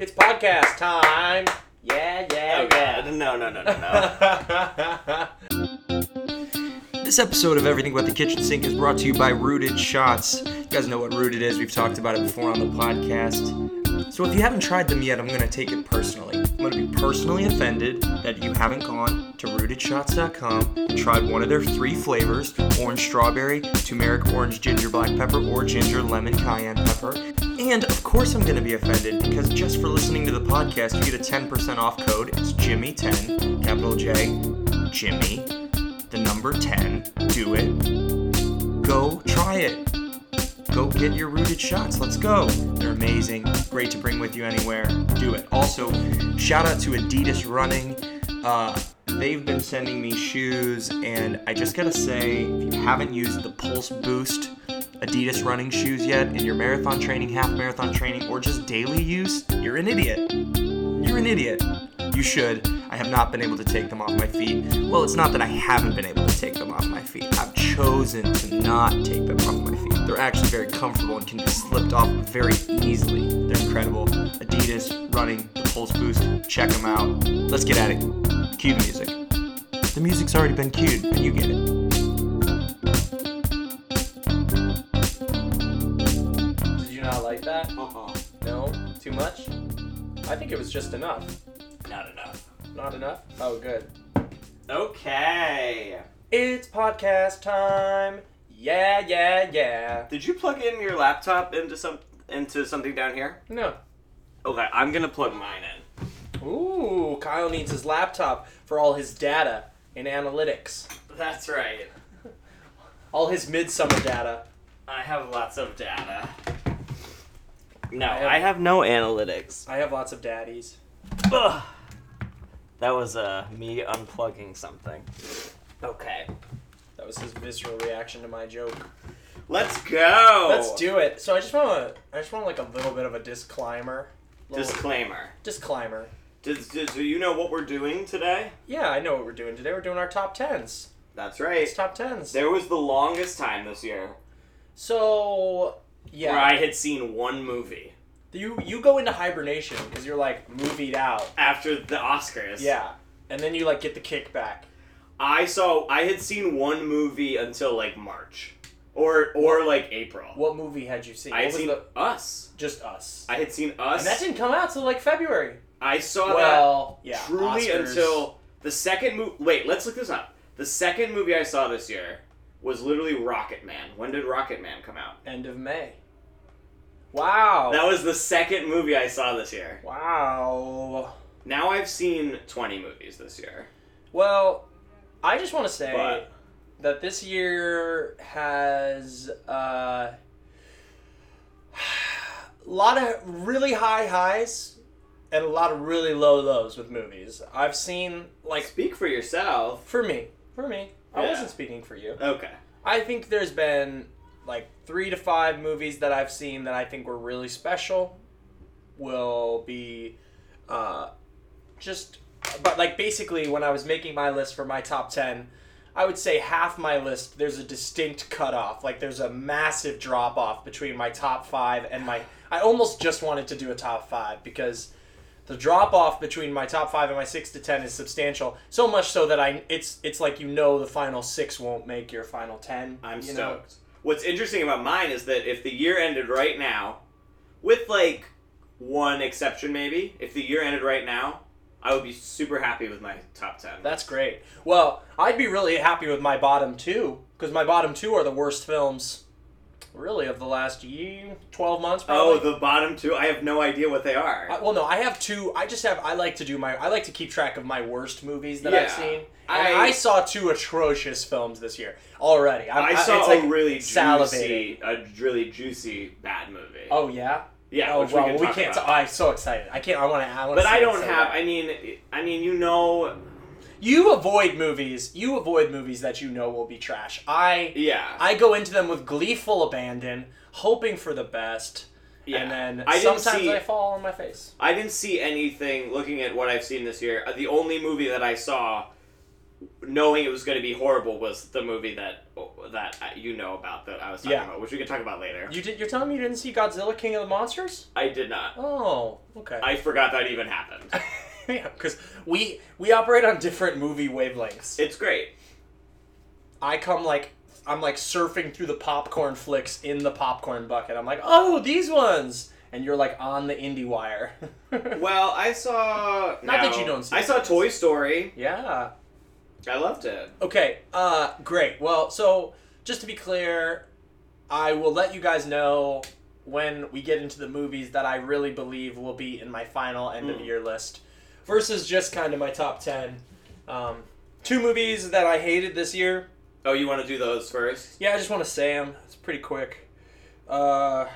It's podcast time. Yeah, yeah, Oh god, no, no, no, no, no. yeah. This episode of Everything But the Kitchen Sink is brought to you by Rooted Shots. You guys know what Rooted is, we've talked about it before on the podcast. So if you haven't tried them yet, I'm going to take it personally. I'm going to be personally offended that you haven't gone to rootedShots.com and tried one of their three flavors orange strawberry, turmeric orange ginger black pepper, or ginger lemon cayenne pepper. And of course, I'm going to be offended because just for listening to the podcast, you get a 10% off code. It's Jimmy10, capital J, Jimmy, the number 10. Do it. Go try it. Go get your rooted shots. Let's go. They're amazing. Great to bring with you anywhere. Do it. Also, shout out to Adidas Running. Uh, they've been sending me shoes, and I just gotta say, if you haven't used the Pulse Boost Adidas running shoes yet in your marathon training, half marathon training, or just daily use, you're an idiot. You're an idiot. You should. I have not been able to take them off my feet. Well, it's not that I haven't been able to take them off my feet. I've chosen to not take them off my feet. They're actually very comfortable and can be slipped off very easily. They're incredible. Adidas, running, the Pulse Boost. Check them out. Let's get at it. Cue the music. The music's already been cued, and you get it. Uh-uh. No? Too much? I think it was just enough. Not enough. Not enough? Oh, good. Okay. It's podcast time. Yeah, yeah, yeah. Did you plug in your laptop into some into something down here? No. Okay, I'm gonna plug mine in. Ooh, Kyle needs his laptop for all his data and analytics. That's right. All his midsummer data. I have lots of data. No, I have- I have no analytics. I have lots of daddies. Ugh. That was uh me unplugging something. Okay. That was his visceral reaction to my joke. Let's go. Let's do it. So I just want to, I just want like a little bit of a disclaimer. Little Disclaimer. disclaimer. Does, does, do you know what we're doing today? Yeah, I know what we're doing today. We're doing our top tens. That's right. It's top tens. There was the longest time this year So yeah, where I had seen one movie you you go into hibernation because you're like movied out. after the Oscars. Yeah, and then you like get the kickback. I saw I had seen one movie until like March. Or or like April. What movie had you seen? I had seen the Us. just us? I had seen Us. and that didn't come out till like February. I saw that. Well, yeah, truly Oscars. until the second movie. Wait, let's look this up. The second movie I saw this year was literally Rocket Man. When did Rocket Man come out? end of May. Wow. That was the second movie I saw this year. wow. Now I've seen 20 movies this year. Well, I just want to say But that this year has uh, a lot of really high highs and a lot of really low lows with movies. I've seen like speak for yourself. for me, for me. I Yeah. wasn't speaking for you. Okay. I think there's been like three to five movies that I've seen that I think were really special. Will be uh, just, but like basically when I was making my list for my top 10, I would say half my list, there's a distinct cutoff. Like there's a massive drop off between my top five and my. I almost just wanted to do a top five because the drop off between my top five and my six to ten is substantial. So much so that I it's it's like you know the final six won't make your final ten. I'm you know? stoked. What's interesting about mine is that if the year ended right now, with like one exception maybe, if the year ended right now, I would be super happy with my top 10. That's great. Well, I'd be really happy with my bottom two because my bottom two are the worst films, really, of the last year, twelve months. oh, the bottom two? I have no idea what they are. I, well, no, I have two. I just have. I like to do my. I like to keep track of my worst movies that I've seen. And I- I, saw two atrocious films this year already. I'm, I saw it's a like really salivating. juicy, a really juicy bad movie. Oh yeah. yeah, Oh well, we, can we talk can't. about. T- I'm so excited. I can't. I want to. I but I don't have. I mean, I mean, you know, You avoid movies. You avoid movies that you know will be trash. I. yeah, I go into them with gleeful abandon, hoping for the best, yeah. and then I sometimes see. I fall on my face. I didn't see anything. Looking at what I've seen this year, the only movie that I saw knowing it was going to be horrible was the movie that that you know about that I was talking Yeah. about, which we can talk about later. You did. You're telling me you didn't see Godzilla King of the Monsters? I did not. Oh, okay. I forgot that even happened. yeah, because we we operate on different movie wavelengths. It's great. I come like I'm like surfing through the popcorn flicks in the popcorn bucket. I'm like, oh, these ones, and you're like on the indie wire. Well, I saw. Not that you don't see I saw. Toy Story. yeah. I loved it. Okay. Uh, great. Well, so just to be clear, I will let you guys know when we get into the movies that I really believe will be in my final end of Mm. year list, versus just kind of my top ten. Um, two movies that I hated this year. Oh, you want to do those first? Yeah, I just want to say them. It's pretty quick. Uh,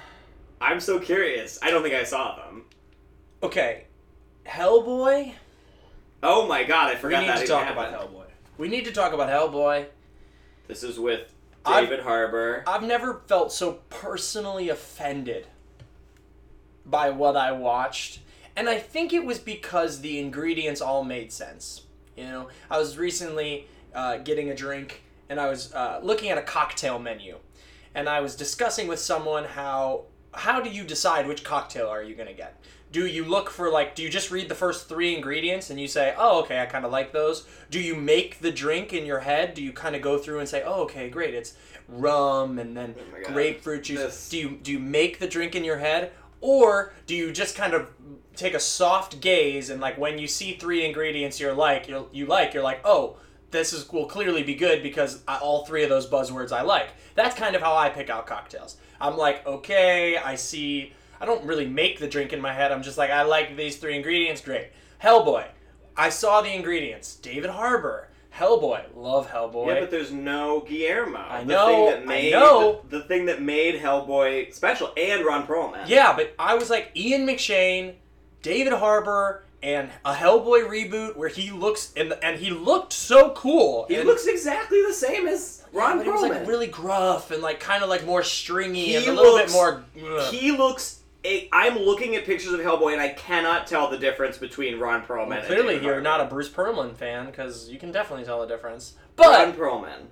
I'm so curious. I don't think I saw them. okay, Hellboy. Oh my god, I forgot We need that to talk happened. about Hellboy. We need to talk about Hellboy. This is with I've- David Harbour. I've never felt so personally offended by what I watched. And I think it was because the ingredients all made sense. You know, I was recently uh, getting a drink and I was uh, looking at a cocktail menu. And I was discussing with someone how how do you decide which cocktail are you going to get? Do you look for like do you just read the first 3 ingredients and you say, "Oh, okay, I kind of like those." Do you make the drink in your head? Do you kind of go through and say, "Oh, okay, great. It's rum and then Oh grapefruit juice." This- Do you do you make the drink in your head or do you just kind of take a soft gaze and like when you see three ingredients you're like you you like you're like, "Oh, this is will clearly be good because I, all three of those buzzwords I like." That's kind of how I pick out cocktails. I'm like, "Okay, I see I don't really make the drink in my head. I'm just like, I like these three ingredients. Great. Hellboy. I saw the ingredients. David Harbour. Hellboy. Love Hellboy. Yeah, but there's no Guillermo. I the know, Thing that I know. The, the thing that made Hellboy special, and Ron Perlman. Yeah, but I was like Ian McShane, David Harbour, and a Hellboy reboot where he looks and and he looked so cool. He and, looks exactly the same as Ron but he Perlman. was like really gruff and like kind of like more stringy He and a little looks- bit more. ugh. He looks. A, I'm looking at pictures of Hellboy, and I cannot tell the difference between Ron Perlman. Well, and clearly, you're not a Bruce Perlman fan because you can definitely tell the difference. But Ron Perlman.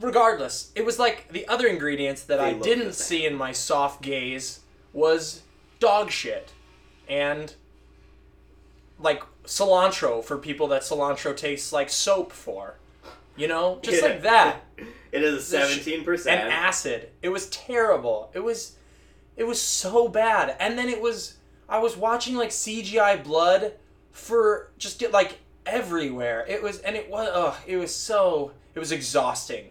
regardless, it was like the other ingredients that They I didn't see in my soft gaze was dog shit and like cilantro for people that cilantro tastes like soap for. You know, just Yeah. like that. It is seventeen And percent. acid. It was terrible. It was it was so bad. And then it was I was watching like CGI blood for just get like everywhere. It was and it was ugh, it was so it was exhausting.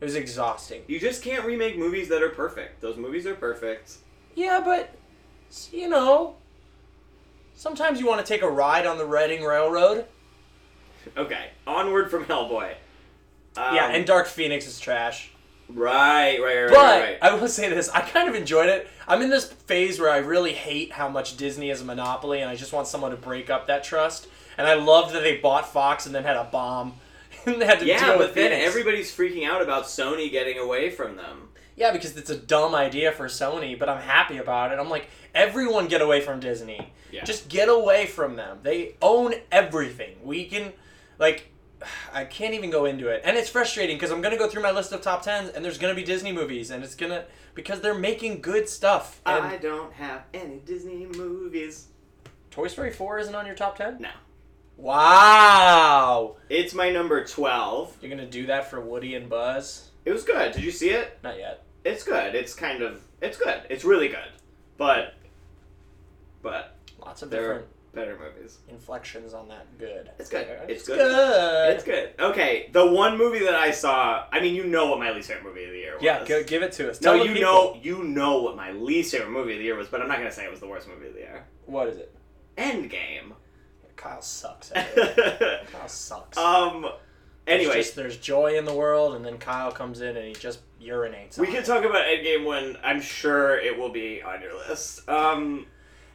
It was exhausting. You just can't remake movies that are perfect. Those movies are perfect. Yeah, but you know, sometimes you want to take a ride on the Reading Railroad. Okay, onward from Hellboy. Um, yeah, and Dark Phoenix is trash. Right, right, right, But right, right. I will say this: I kind of enjoyed it. I'm in this phase where I really hate how much Disney is a monopoly, and I just want someone to break up that trust. And I love that they bought Fox and then had a bomb, and they had to yeah, deal but with then everybody's freaking out about Sony getting away from them. Yeah, because it's a dumb idea for Sony, but I'm happy about it. I'm like, everyone get away from Disney. Yeah. Just get away from them. They own everything. We can, like, I can't even go into it. And it's frustrating because I'm going to go through my list of top 10s and there's going to be Disney movies and it's going to, because they're making good stuff. And I don't have any Disney movies. Toy Story 4 isn't on your top 10? No. Wow. It's my number 12. You're going to do that for Woody and Buzz? It was good. Did you see it? Not yet. It's good. It's kind of it's good. It's really good. But but Lots of different better movies. inflections on that good. It's good. It's It's good. good. It's good. Okay, the one movie that I saw, I mean, you know what my least favorite movie of the year was. Yeah, go, give it to us. No, Tell the you people. know, you know what my least favorite movie of the year was, but I'm not gonna say it was the worst movie of the year. What is it? Endgame. Kyle sucks. Kyle sucks. um. Anyway, just, there's joy in the world, and then Kyle comes in and he just urinates. we can it. talk about Endgame when I'm sure it will be on your list. Um.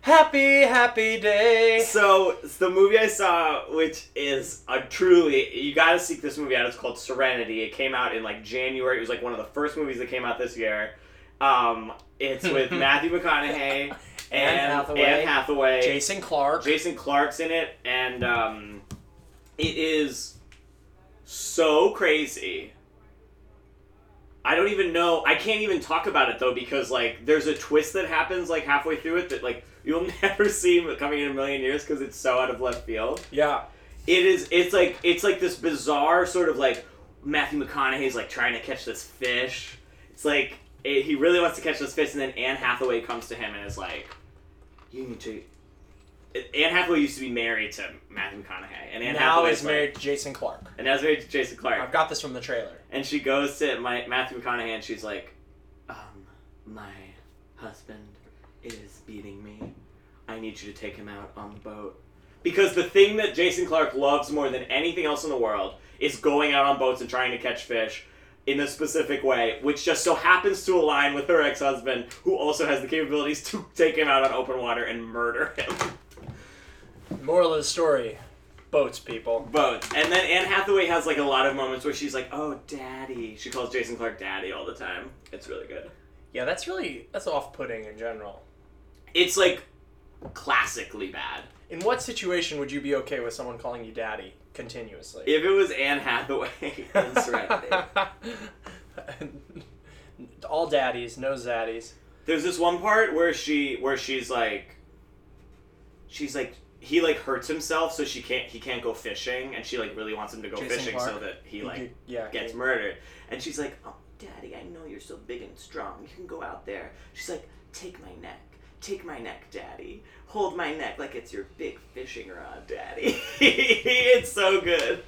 Happy, happy day. So the movie I saw, which is a truly you got to seek this movie out. It's called Serenity. It came out in like January. It was like one of the first movies that came out this year. Um, it's with Matthew McConaughey and Anne Hathaway. Anne Hathaway. Jason Clarke. Jason Clarke's in it, and um, it is so crazy. I don't even know. I can't even talk about it though because like there's a twist that happens like halfway through it that like you'll never see coming in a million years because it's so out of left field. Yeah. It is. It's like it's like this bizarre sort of like Matthew McConaughey's like trying to catch this fish. It's like it, he really wants to catch this fish, and then Anne Hathaway comes to him and is like, "You need to." Anne Hathaway used to be married to Matthew McConaughey, and Anne now Hathaway is married to Jason Clarke. and now is married to Jason Clarke. I've got this from the trailer. And she goes to my, Matthew McConaughey and she's like, um, my husband is beating me. I need you to take him out on the boat. Because the thing that Jason Clarke loves more than anything else in the world is going out on boats and trying to catch fish in a specific way, which just so happens to align with her ex husband, who also has the capabilities to take him out on open water and murder him. Moral of the story: boats, people. Boats. And then Anne Hathaway has like a lot of moments where she's like, oh, daddy. She calls Jason Clarke daddy all the time. It's really good. Yeah, that's really that's off-putting in general. It's like classically bad. In what situation would you be okay with someone calling you daddy continuously? If it was Anne Hathaway in Serenity. All daddies, no zaddies. There's this one part where she where she's like she's like he like hurts himself so she can't he can't go fishing and she like really wants him to go Jason fishing Clark? so that he like could- yeah, gets okay. murdered. And she's like, Oh daddy, I know you're so big and strong. You can go out there. She's like, Take my neck. Take my neck, daddy. Hold my neck like it's your big fishing rod, daddy. it's so good.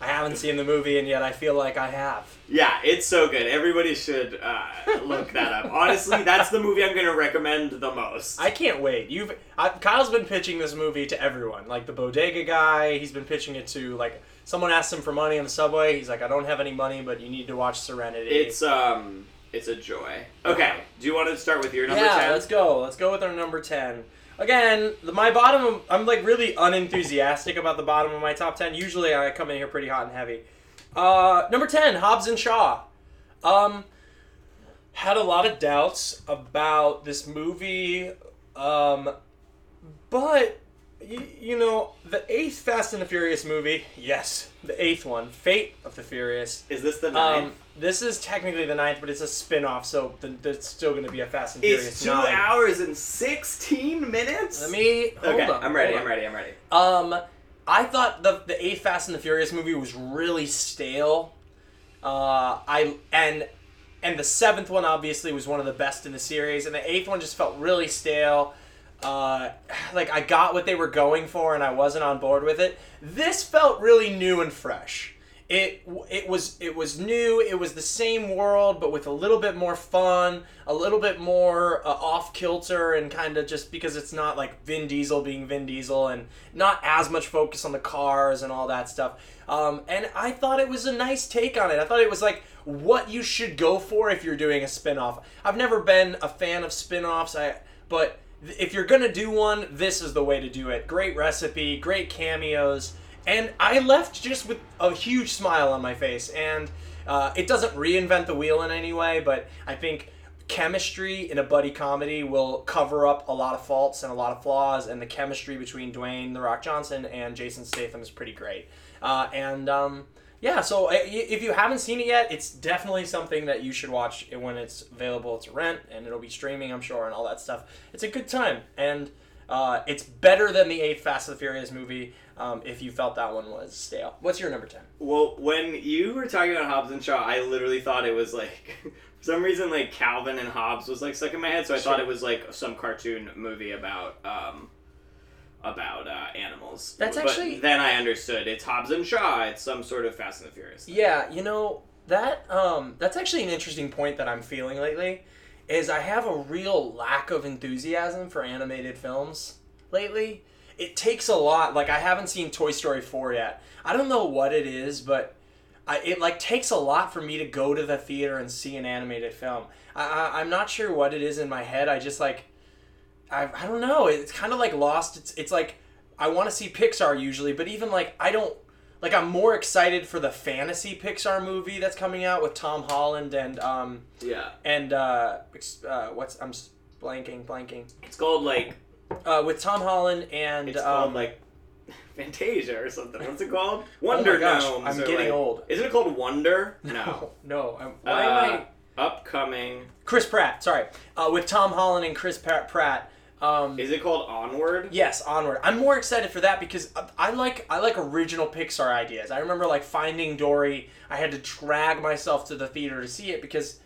I haven't seen the movie, and yet I feel like I have. Yeah, it's so good. Everybody should uh, look that up. Honestly, that's the movie I'm going to recommend the most. I can't wait. You've I, Kyle's been pitching this movie to everyone, like the bodega guy. He's been pitching it to like someone asked him for money on the subway. He's like, I don't have any money, but you need to watch Serenity. It's um, it's a joy. Okay, do you want to start with your number yeah, ten? let's go. Let's go with our number ten. Again, the, my bottom. I'm like really unenthusiastic about the bottom of my top ten. Usually, I come in here pretty hot and heavy. Uh, number ten, Hobbs and Shaw. Um, had a lot of doubts about this movie. Um, but y- you know, the eighth Fast and the Furious movie. Yes, the eighth one, Fate of the Furious. Is this the ninth? Um, this is technically the ninth, but it's a spin-off, so th- there's still going to be a Fast and Furious it's two 9. hours and sixteen minutes. Let me hold Okay, on, I'm ready. I'm ready. I'm ready. Um, I thought the the eighth Fast and the Furious movie was really stale. Uh, I and and the seventh one obviously was one of the best in the series, and the eighth one just felt really stale. Uh, like I got what they were going for, and I wasn't on board with it. This felt really new and fresh. It it was it was new. It was the same world, but with a little bit more fun, a little bit more uh, off kilter, and kind of just because it's not like Vin Diesel being Vin Diesel, and not as much focus on the cars and all that stuff. Um, and I thought it was a nice take on it. I thought it was like what you should go for if you're doing a spin-off. I've never been a fan of spin-offs. I but if you're gonna do one, this is the way to do it. Great recipe, great cameos, and I left just with a huge smile on my face. And uh, it doesn't reinvent the wheel in any way, but I think chemistry in a buddy comedy will cover up a lot of faults and a lot of flaws. And the chemistry between Dwayne the Rock Johnson and Jason Statham is pretty great. Uh, and um, yeah, so uh, if you haven't seen it yet, it's definitely something that you should watch when it's available to rent, and it'll be streaming, I'm sure, and all that stuff. It's a good time, and uh, it's better than the eighth Fast and the Furious movie. Um, if you felt that one was stale, what's your number ten? Well, when you were talking about Hobbs and Shaw, I literally thought it was like, for some reason, like Calvin and Hobbes was like stuck in my head. So I thought it was like some cartoon movie about um, about uh, animals. That's But actually- then I understood it's Hobbs and Shaw. It's some sort of Fast and the Furious. thing. Yeah, you know that um, that's actually an interesting point that I'm feeling lately. Is I have a real lack of enthusiasm for animated films lately. It takes a lot. Like I haven't seen Toy Story four yet. I don't know what it is, but I, it like takes a lot for me to go to the theater and see an animated film. I, I I'm not sure what it is in my head. I just like I, I don't know. It's kind of like Lost. It's it's like I want to see Pixar usually, but even like I don't like I'm more excited for the fantasy Pixar movie that's coming out with Tom Holland and um Yeah. and uh, uh what's I'm blanking blanking It's called like uh with Tom Holland and it's um, called like Fantasia or something. What's it called? Wonder oh gosh, Gnomes. I'm getting like- old. Isn't it called Wonder? No. no. I'm, why am Uh, I? Upcoming. Chris Pratt. Sorry, uh, with Tom Holland and Chris Pratt. Pratt. Um, Is it called Onward? Yes, onward. I'm more excited for that because I- I like I like original Pixar ideas. I remember like Finding Dory. I had to drag myself to the theater to see it because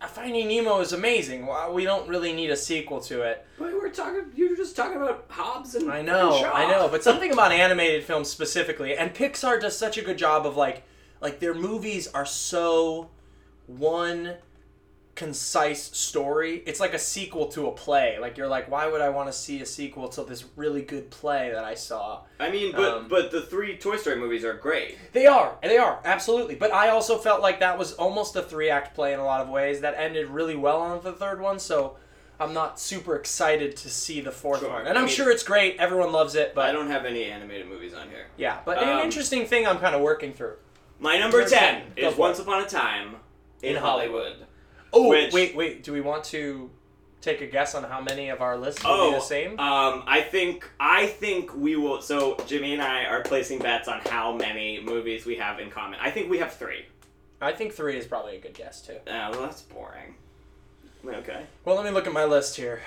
Uh, Finding Nemo is amazing. Well, We don't really need a sequel to it. But we're talking. You were just talking about Hobbs and. I know, and. I know, but something about animated films specifically, and Pixar does such a good job of like, like their movies are so one concise story. It's like a sequel to a play. Like you're like, why would I want to see a sequel to this really good play that I saw? I mean, but Um, but the three Toy Story movies are great. They are, they are absolutely. But I also felt like that was almost a three act play in a lot of ways that ended really well on the third one. So. I'm not super excited to see the fourth Sure. one, and I I'm mean- sure it's great. Everyone loves it, but I don't have any animated movies on here. Yeah, but Um, an interesting thing I'm kind of working through. My number Number 10 10. Is Once. Upon a Time in, In Hollywood. Oh, Which- wait, wait. Do we want to take a guess on how many of our lists will Oh, be the same? Um, I think I think we will. So Jimmy and I are placing bets on how many movies we have in common. I think we have three. I think three is probably a good guess too. Oh, well, that's boring. Okay. Well, let me look at my list here.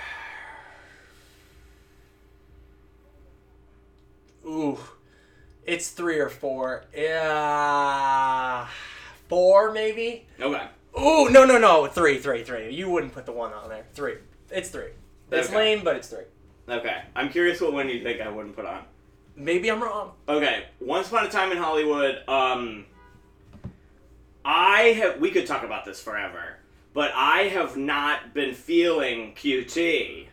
Ooh, it's three or four. Yeah, four maybe. Okay. Ooh, no, no, no, three, three, three. You wouldn't put the one on there. Three. It's three. It's Okay. lame, but it's three. Okay. I'm curious what one you think I wouldn't put on. Maybe I'm wrong. Okay. Once upon a time in Hollywood. Um. I have. We could talk about this forever, but I have not been feeling QT's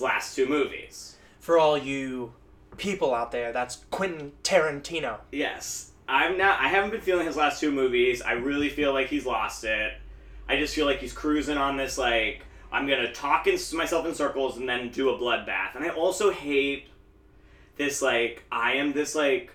last two movies. For all you people out there, that's Quentin Tarantino. Yes. I'm not I haven't been feeling his last two movies. I really feel like he's lost it. I just feel like he's cruising on this like I'm to talk in, myself in circles and then do a bloodbath. And I also hate this like I am this like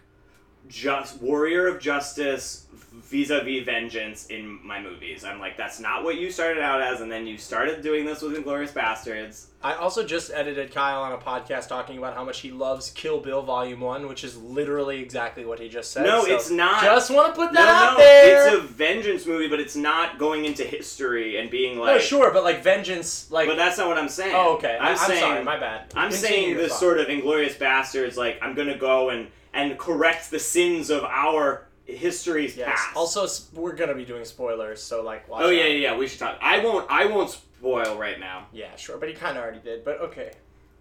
just warrior of justice vis-a-vis vengeance in my movies. I'm like that's not what you started out as and then you started doing this with Inglourious Basterds. I also just edited Kyle on a podcast talking about how much he loves Kill Bill Volume 1, which is literally exactly what he just said. No, so it's not. Just want to put No, that out no, there. it's a vengeance movie, but it's not going into history and being like no, sure, but like vengeance, like. But that's not what I'm saying. oh, okay. I'm I'm saying sorry, my bad. I'm Continue saying this thought. sort of inglourious basterds. Like I'm gonna go and and correct the sins of our history's Yes. past. Also, we're gonna be doing spoilers, so like. Watch oh yeah, out. yeah, yeah. We should talk. I won't. I won't spoil right now. Yeah, sure, but he kind of already did. But okay.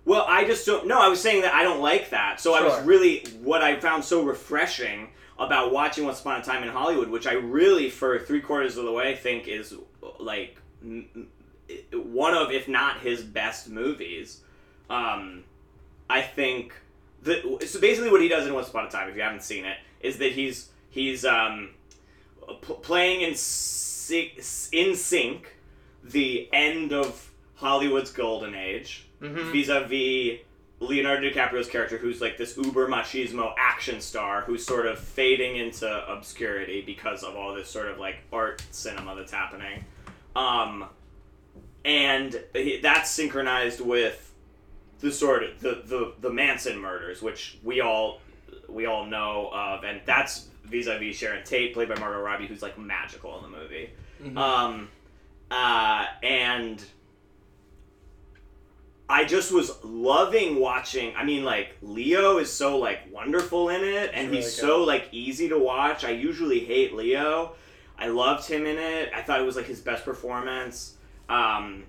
Well, I just don't. No, I was saying that I don't like that. So I was really what I found so refreshing about watching Once Upon a Time in Hollywood, which I really, for three quarters of the way, think is like one of, if not his best movies. Um, I think that so basically what he does in Once Upon a Time, if you haven't seen it, is that he's he's um, p- playing in sync, in sync the end of Hollywood's golden age Mm-hmm. vis-a-vis Leonardo DiCaprio's character, who's like this uber machismo action star, who's sort of fading into obscurity because of all this sort of like art cinema that's happening, um, and he- that's synchronized with the sort of the, the the Manson murders, which we all we all know of, and that's vis-a-vis Sharon Tate, played by Margot Robbie, who's like magical in the movie. Mhm. Um, uh, and I just was loving watching. I mean, like Leo is so like wonderful in it, and really he's good. so like easy to watch. I usually hate Leo. I loved him in it. I thought it was like his best performance. Um,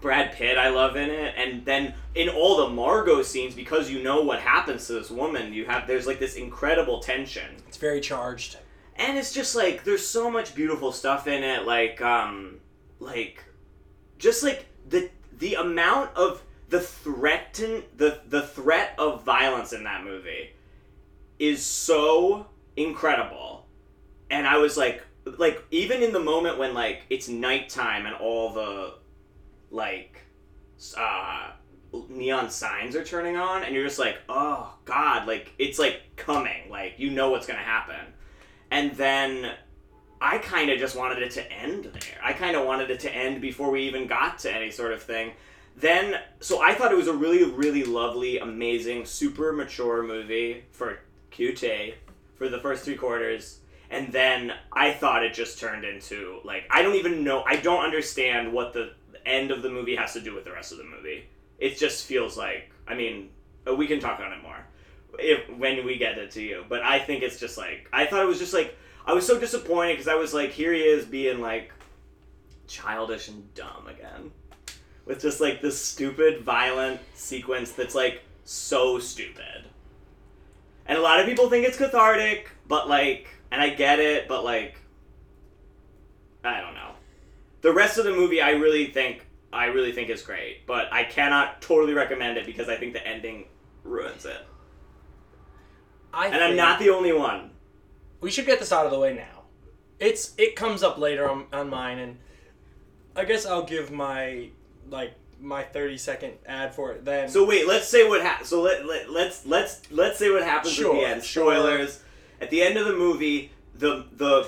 Brad Pitt, I love in it, and then in all the Margot scenes, because you know what happens to this woman, you have there's like this incredible tension. It's very charged. and it's just like there's so much beautiful stuff in it like um like just like the the amount of the threaten the the threat of violence in that movie is so incredible. And i was like like even in the moment when like it's nighttime and all the like uh neon signs are turning on and you're just like oh god like it's like coming like you know what's gonna happen and then I kind of just wanted it to end there. I kind of wanted it to end before we even got to any sort of thing. then so I thought it was a really really lovely, amazing, super mature movie for QT for the first three quarters. And then I thought it just turned into like I don't even know I don't understand what the end of the movie has to do with the rest of the movie. It just feels like I mean uh, we can talk on it more if when we get it to you. But I think it's just like I thought it was just like I was so disappointed because I was like here he is being like childish and dumb again with just like this stupid violent sequence that's like so stupid. And a lot of people think it's cathartic, but like and I get it, but like I don't know. The rest of the movie I really think I really think is great, but I cannot totally recommend it because I think the ending ruins it. I And I'm not the only one. we should get this out of the way now. It's it comes up later on, on mine, and I guess I'll give my like my thirty second ad for it then. So wait, let's say what ha- so let, let let's let's let's say what happens at the end. sure. Spoilers. At the end of the movie, the the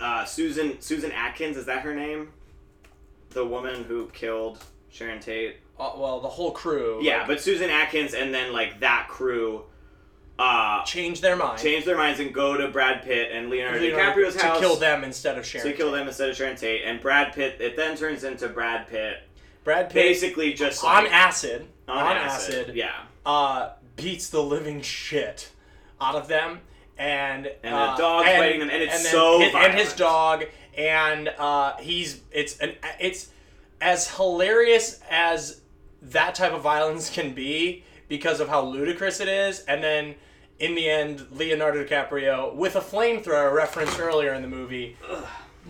uh, Susan Susan Atkins is that her name? The woman who killed Sharon Tate. uh, well, the whole crew Yeah, like, but Susan Atkins and then like that crew uh change their mind. change their minds and go to Brad Pitt and Leonardo, Leonardo- DiCaprio's to house to kill them instead of Sharon. to kill Tate. them instead of Sharon Tate and Brad Pitt. It then turns into Brad Pitt Brad Pitt basically just on like, acid on, on acid. acid, Yeah. uh, beats the living shit out of them, and And the uh, dog and- fighting them, and it's then so his, and his dog, and uh, he's it's an it's as hilarious as that type of violence can be because of how ludicrous it is, and then. In the end, Leonardo DiCaprio, with a flamethrower referenced earlier in the movie,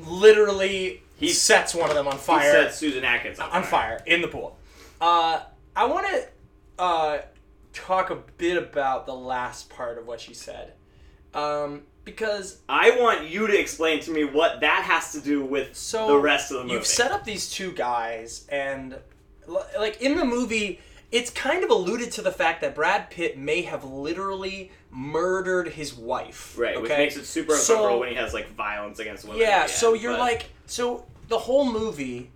literally He- sets one of them on fire. He fire set Susan Atkins on, on fire in the pool. Uh, I want to uh, talk a bit about the last part of what she said, um, because I want you to explain to me what that has to do with so the rest of the movie. you've set up these two guys, and like in the movie, it's kind of alluded to the fact that Brad Pitt may have literally murdered his wife. right, okay? which makes it super So- uncomfortable when he has like violence against women. Yeah, the so you're but- like, so the whole movie,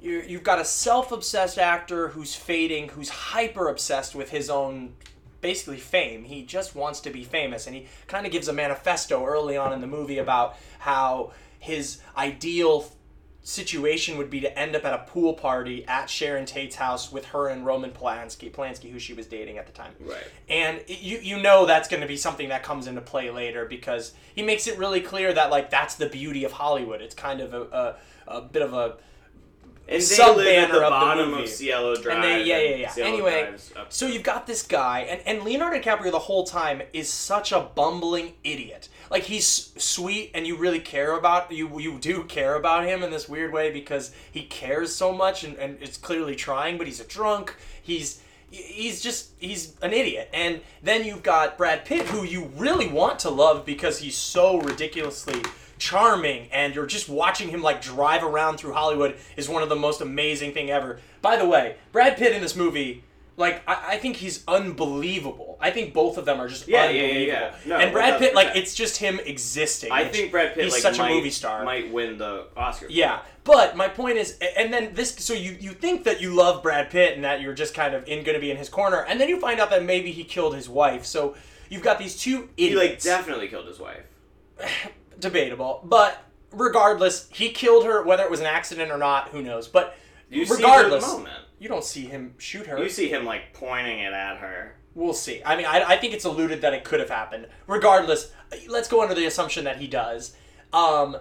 you've got a self-obsessed actor who's fading, who's hyper obsessed with his own, basically fame. He just wants to be famous, and he kind of gives a manifesto early on in the movie about how his ideal situation would be to end up at a pool party at Sharon Tate's house with her and Roman Polanski, Polanski, who she was dating at the time. Right. And you you know that's going to be something that comes into play later because he makes it really clear that like that's the beauty of Hollywood. It's kind of a a, a bit of a and they sub live at the of the movie. of Cielo Drive. and they yeah yeah yeah. Cielo Anyway, so you've got this guy and and Leonardo DiCaprio the whole time is such a bumbling idiot. Like he's sweet and you really care about you you do care about him in this weird way because he cares so much and, and it's clearly trying, but he's a drunk. He's he's just he's an idiot. And then you've got Brad Pitt who you really want to love because he's so ridiculously charming and you're just watching him like drive around through Hollywood is one of the most amazing thing ever. By the way, Brad Pitt in this movie like I, I think he's unbelievable. I think both of them are just Yeah, yeah, yeah, unbelievable. yeah. No, and Brad Pitt, like it's just him existing. I think Brad Pitt he's like, such might, a movie star. might win the Oscar. Yeah, but my point is, and then this, so you you think that you love Brad Pitt and that you're just kind of in going to be in his corner, and then you find out that maybe he killed his wife. So you've got these two He like idiots. definitely killed his wife. debatable, but regardless, he killed her. Whether it was an accident or not, who knows? But You regardless, you don't see him shoot her. You see him like pointing it at her. We'll see. I mean, I, I think it's alluded that it could have happened. Regardless, let's go under the assumption that he does. Um,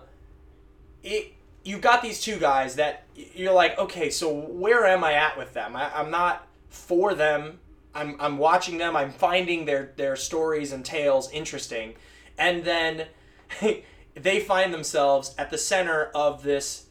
it you've got these two guys that you're like, okay, so where am I at with them? I, I'm not for them. I'm, I'm watching them. I'm finding their their stories and tales interesting, and then they find themselves at the center of this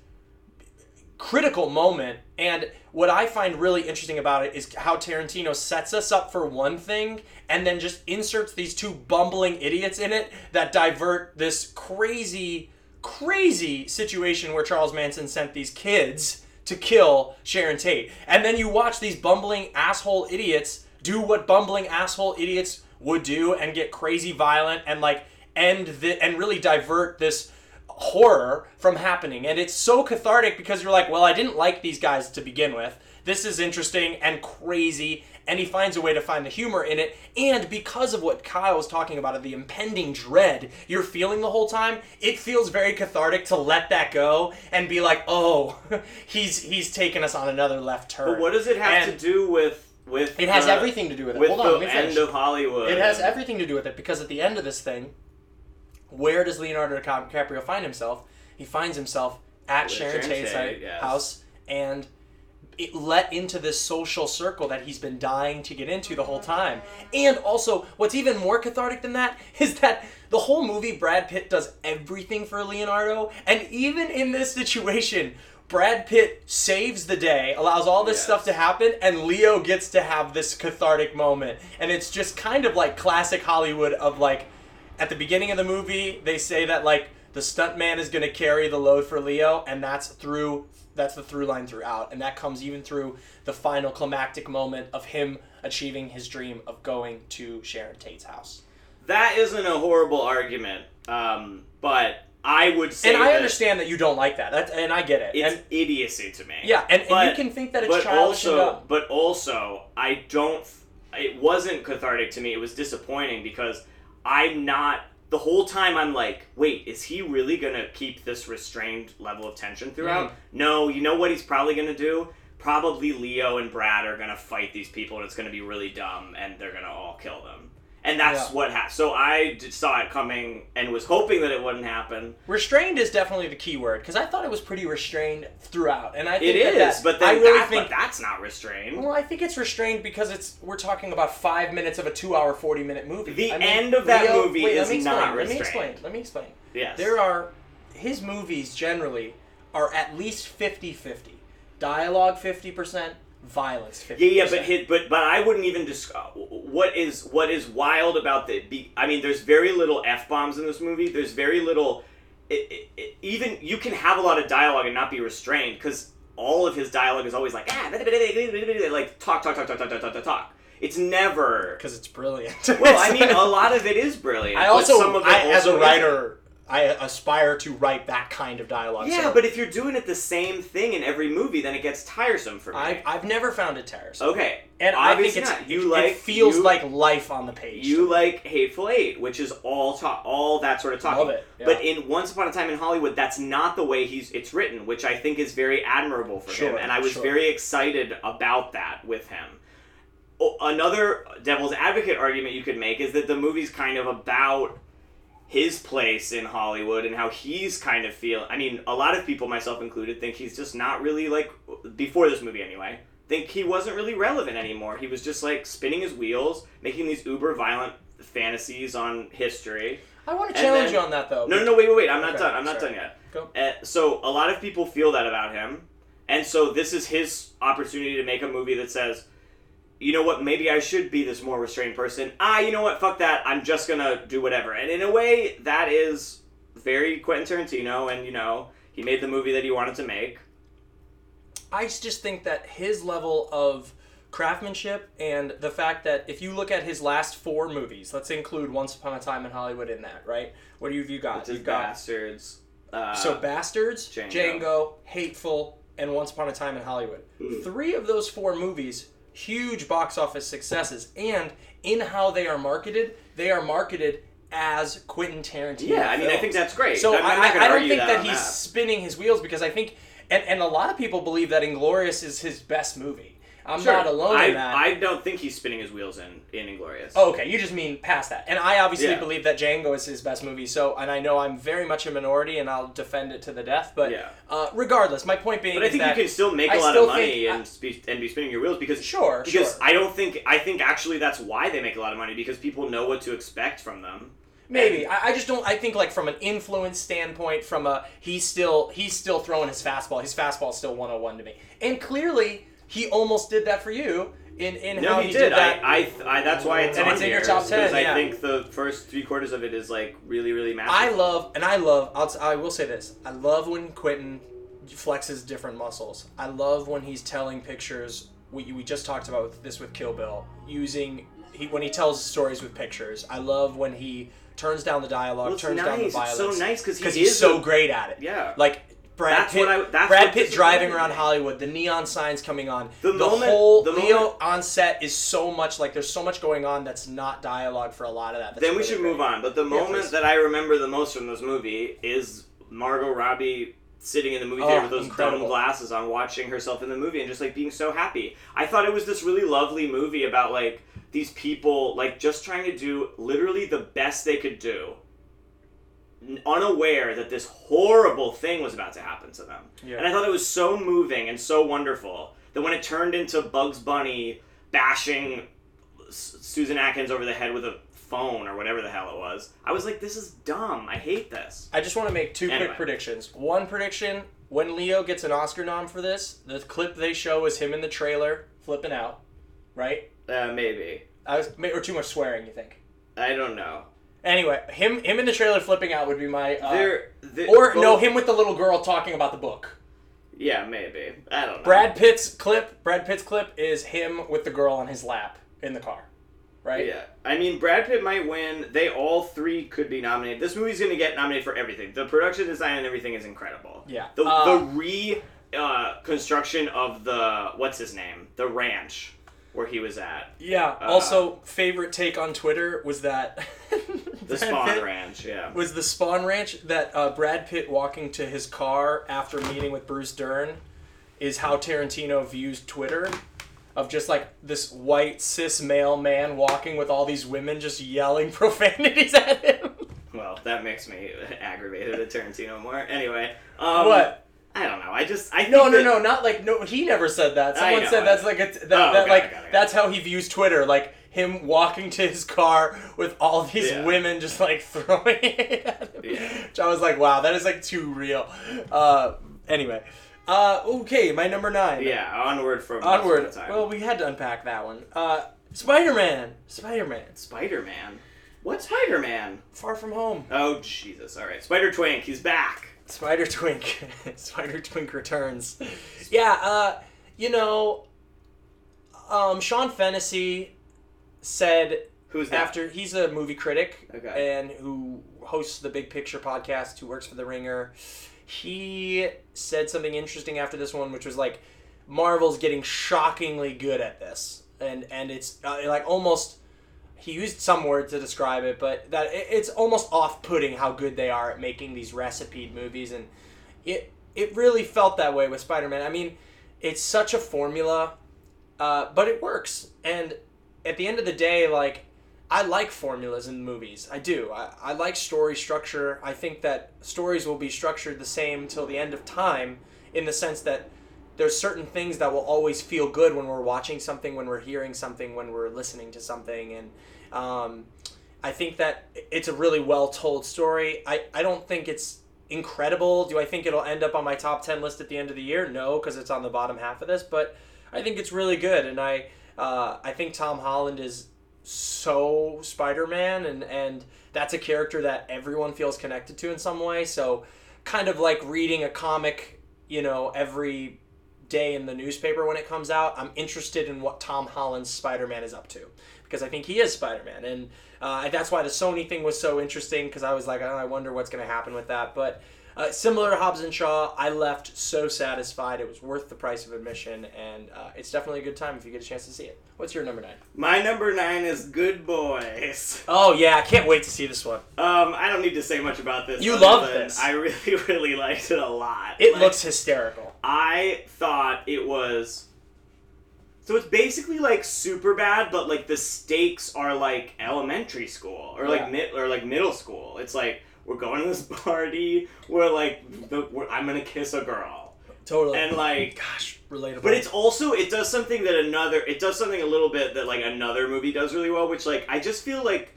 critical moment. And what I find really interesting about it is how Tarantino sets us up for one thing and then just inserts these two bumbling idiots in it that divert this crazy, crazy situation where Charles Manson sent these kids to kill Sharon Tate. And then you watch these bumbling asshole idiots do what bumbling asshole idiots would do and get crazy violent and like end the and really divert this horror from happening. And it's so cathartic because you're like, well, I didn't like these guys to begin with. this is interesting and crazy, and he finds a way to find the humor in it. And because of what Kyle was talking about, of the impending dread you're feeling the whole time, it feels very cathartic to let that go and be like, oh, he's he's taking us on another left turn. But what does it have And to do with with? It has everything to do with it. with Hold on, the let me finish. end of Hollywood. It has everything to do with it because at the end of this thing, where does Leonardo Dica- DiCaprio find himself? He finds himself at With Sharon Sharon Tate's Tate, yes. house and it let into this social circle that he's been dying to get into the whole time. And also, what's even more cathartic than that is that the whole movie, Brad Pitt does everything for Leonardo, and even in this situation, Brad Pitt saves the day, allows all this Yes. stuff to happen, and Leo gets to have this cathartic moment. And it's just kind of like classic Hollywood of like, at the beginning of the movie, they say that like the stuntman is gonna carry the load for Leo, and that's through that's the through line throughout, and that comes even through the final climactic moment of him achieving his dream of going to Sharon Tate's house. That isn't a horrible argument, um, but I would say And I that understand that you don't like that, That's, and I get it. it's and idiocy to me. yeah, and, and you can think that it's but childish also, but also, I don't. It wasn't cathartic to me. It was disappointing because I'm not. The whole time I'm like, wait, is he really gonna keep this restrained level of tension throughout? Mm. No, you know what he's probably gonna do? Probably Leo and Brad are gonna fight these people, and it's gonna be really dumb, and they're gonna all kill them. And that's Yeah. what happened. So I saw it coming and was hoping that it wouldn't happen. Restrained is definitely the key word because I thought it was pretty restrained throughout, and I think It that is, that- but then I really that- think that's not restrained. Well, I think it's restrained because it's we're talking about five minutes of a two-hour, forty-minute movie. The I mean, end of that Leo- movie wait, is let me explain, not Let me explain. Let me explain. Yes. There are his movies generally are at least 50-50. Dialogue fifty percent, violence fifty. Yeah, yeah, but hit, but but I wouldn't even just. What is what is wild about the? Be, I mean, there's very little f bombs in this movie. There's very little. It, it, it- even you can have a lot of dialogue and not be restrained because all of his dialogue is always like ah, like talk talk talk talk talk talk talk talk talk. It's never. because it's brilliant. Well, I mean, a lot of it is brilliant. I also, some of it I, as a also writer, I aspire to write that kind of dialogue. isn't. so Yeah, but if you're doing it the same thing in every movie, then it gets tiresome for me. I've, I've never found it tiresome. okay, And I think obviously it's not. You it, like it feels you- like life on the page. You like Hateful Eight, which is all talk, all that sort of talking. Love it, yeah. But in Once Upon a Time in Hollywood, that's not the way he's it's written, which I think is very admirable for him, and I was sure. very excited about that with him. Another devil's advocate argument you could make is that the movie's kind of about his place in Hollywood and how he's kind of feel. I mean, a lot of people, myself included, think he's just not really like before this movie anyway. Think he wasn't really relevant anymore. He was just like spinning his wheels, making these uber violent fantasies on history. I want to challenge then- you on that though. No, no, no, wait, wait, wait. I'm not Okay, done. I'm not sorry. done yet. Go. Uh, so a lot of people feel that about him, and so this is his opportunity to make a movie that says, you know what, maybe I should be this more restrained person. Ah, you know what, fuck that. I'm just gonna do whatever. And in a way, that is very Quentin Tarantino, and you know, he made the movie that he wanted to make. I just think that his level of craftsmanship and the fact that if you look at his last four movies, let's include Once Upon a Time in Hollywood in that, right? What have you got? You've got bastards. Uh, so Basterds, Django. Django. Hateful, and Once Upon a Time in Hollywood. Mm. Three of those four movies, huge box office successes, and in how they are marketed, they are marketed as Quentin Tarantino. yeah, I mean, I think that's great. So I'm, I, I'm not I don't think that, on he's that. spinning his wheels because I think, and, and a lot of people believe that Inglourious is his best movie. I'm Sure. not alone I, in that. I don't think he's spinning his wheels in in Inglourious. Oh, okay. You just mean past that. And I obviously Yeah. believe that Django is his best movie. So, and I know I'm very much a minority, and I'll defend it to the death. But Yeah. uh, regardless, my point being But I think that you can still make I a lot of money think- and spe- and be spinning your wheels because Sure, because sure. I don't think I think actually that's why they make a lot of money because people know what to expect from them. maybe I, I just don't. I think like from an influence standpoint, from a he's still he's still throwing his fastball. His fastball is still 101 to me, and clearly he almost did that for you in in No, how he, he, did. that. I, I, I that's why it's And on it's in your top 10, because I think the first three quarters of it is like really really massive. I love, and I love. I'll, t- I will say this: I love when Quentin flexes different muscles. I love when he's telling pictures. We, we just talked about this with Kill Bill, using he when he tells stories with pictures. I love when he turns down the dialogue, Well, turns down the violence. It's so nice 'cause he he's is so a- great at it. Yeah. like Brad That's Pitt, what I- that's Brad Pitt driving around me. Hollywood, the neon signs coming on, The the, moment- whole the Leo moment- on set is so much like there's so much going on that's not dialogue for a lot of that. That's then we should great. move on. But the moment please. that I remember the most from this movie is Margot Robbie sitting in the movie Oh, theater with those incredible. dumb glasses on, watching herself in the movie and just like being so happy. I thought it was this really lovely movie about like these people like just trying to do literally the best they could do, unaware that this horrible thing was about to happen to them. Yeah. And I thought it was so moving and so wonderful that when it turned into Bugs Bunny bashing S- Susan Atkins over the head with a phone or whatever the hell it was, I was like, this is dumb. I hate this. I just want to make two Anyway. quick predictions. One prediction: when Leo gets an Oscar nom for this, the clip they show is him in the trailer flipping out, right? Uh, maybe. I was or too much swearing. You think? I don't know. Anyway, him him in the trailer flipping out would be my. Uh, They're, they or no, both- him with the little girl talking about the book. Yeah, maybe. I don't know. Brad Pitt's clip. Brad Pitt's clip is him with the girl on his lap in the car, right? Yeah, I mean, Brad Pitt might win. They all three could be nominated. This movie's going to get nominated for everything. The production design and everything is incredible. Yeah. The Uh, the re uh, construction of the what's his name, the ranch where he was at, Yeah. Uh, also, favorite take on Twitter was that the Spahn Pitt Ranch. Yeah. was the Spahn Ranch that uh, Brad Pitt walking to his car after meeting with Bruce Dern is how Tarantino views Twitter. Of just like this white cis male man walking with all these women just yelling profanities at him. Well, that makes me aggravated at Tarantino more. Anyway, um, what? I don't know. I just I think No, no, that- no, not like no. He never said that. Someone know, said I- that's like a, that, Oh, that like got it, got that's how he views Twitter. Like him walking to his car with all these Yeah. women just like throwing it at him. Yeah. Which I was like, wow, that is like too real. Uh, anyway, uh, okay, my number nine. Yeah, onward from Onward. Once Upon a Time. Well, we had to unpack that one. Uh, Spider Man. Spider Man. Spider Man. What Spider Man? Far from home. Oh Jesus! All right, Spider Twink, he's back. Spider Twink. Spider Twink returns. Yeah, uh, you know, um, Sean Fennessy said Who's that? after he's a movie critic Okay. and who hosts the Big Picture podcast, who works for The Ringer. He said something interesting after this one, which was like, Marvel's getting shockingly good at this, and and it's uh, like almost. He used some word to describe it, but that it, it's almost off-putting how good they are at making these recipe movies, and it it really felt that way with Spider-Man. I mean, it's such a formula, uh, but it works. And at the end of the day, like I like formulas in movies. I do. I, I like story structure. I think that stories will be structured the same till the end of time, in the sense that there's certain things that will always feel good when we're watching something, when we're hearing something, when we're listening to something, and um, I think that it's a really well told story. I, I don't think it's incredible. Do I think it'll end up on my top 10 list at the end of the year? No, because it's on the bottom half of this, but I think it's really good. And I, uh, I think Tom Holland is so Spider Man, and, and that's a character that everyone feels connected to in some way. So, kind of like reading a comic, you know, every day in the newspaper when it comes out, I'm interested in what Tom Holland's Spider Man is up to because I think he is Spider Man, and uh, that's why the Sony thing was so interesting because I was like, oh, I wonder what's going to happen with that. But uh, similar to Hobbs and Shaw, I left so satisfied. It was worth the price of admission, and uh, it's definitely a good time if you get a chance to see it. What's your number nine? My number nine is Good Boys. Oh yeah, I can't wait to see this one. Um, I don't need to say much about this. You love this. I really, really liked it a lot. It Like, looks hysterical. I thought it was. So it's basically like Superbad, but like the stakes are like elementary school or like Yeah. mid or like middle school. It's like we're going to this party where like the, where I'm gonna kiss a girl, Totally. and like gosh, relatable. But it's also it does something that another it does something a little bit that like another movie does really well, which like I just feel like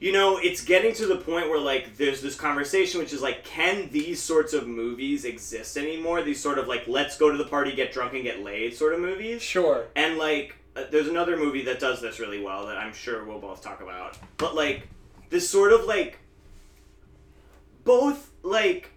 you know, it's getting to the point where like there's this conversation which is like can these sorts of movies exist anymore? These sort of like let's go to the party, get drunk and get laid sort of movies. sure. And like uh, there's another movie that does this really well that I'm sure we'll both talk about. But like this sort of like both like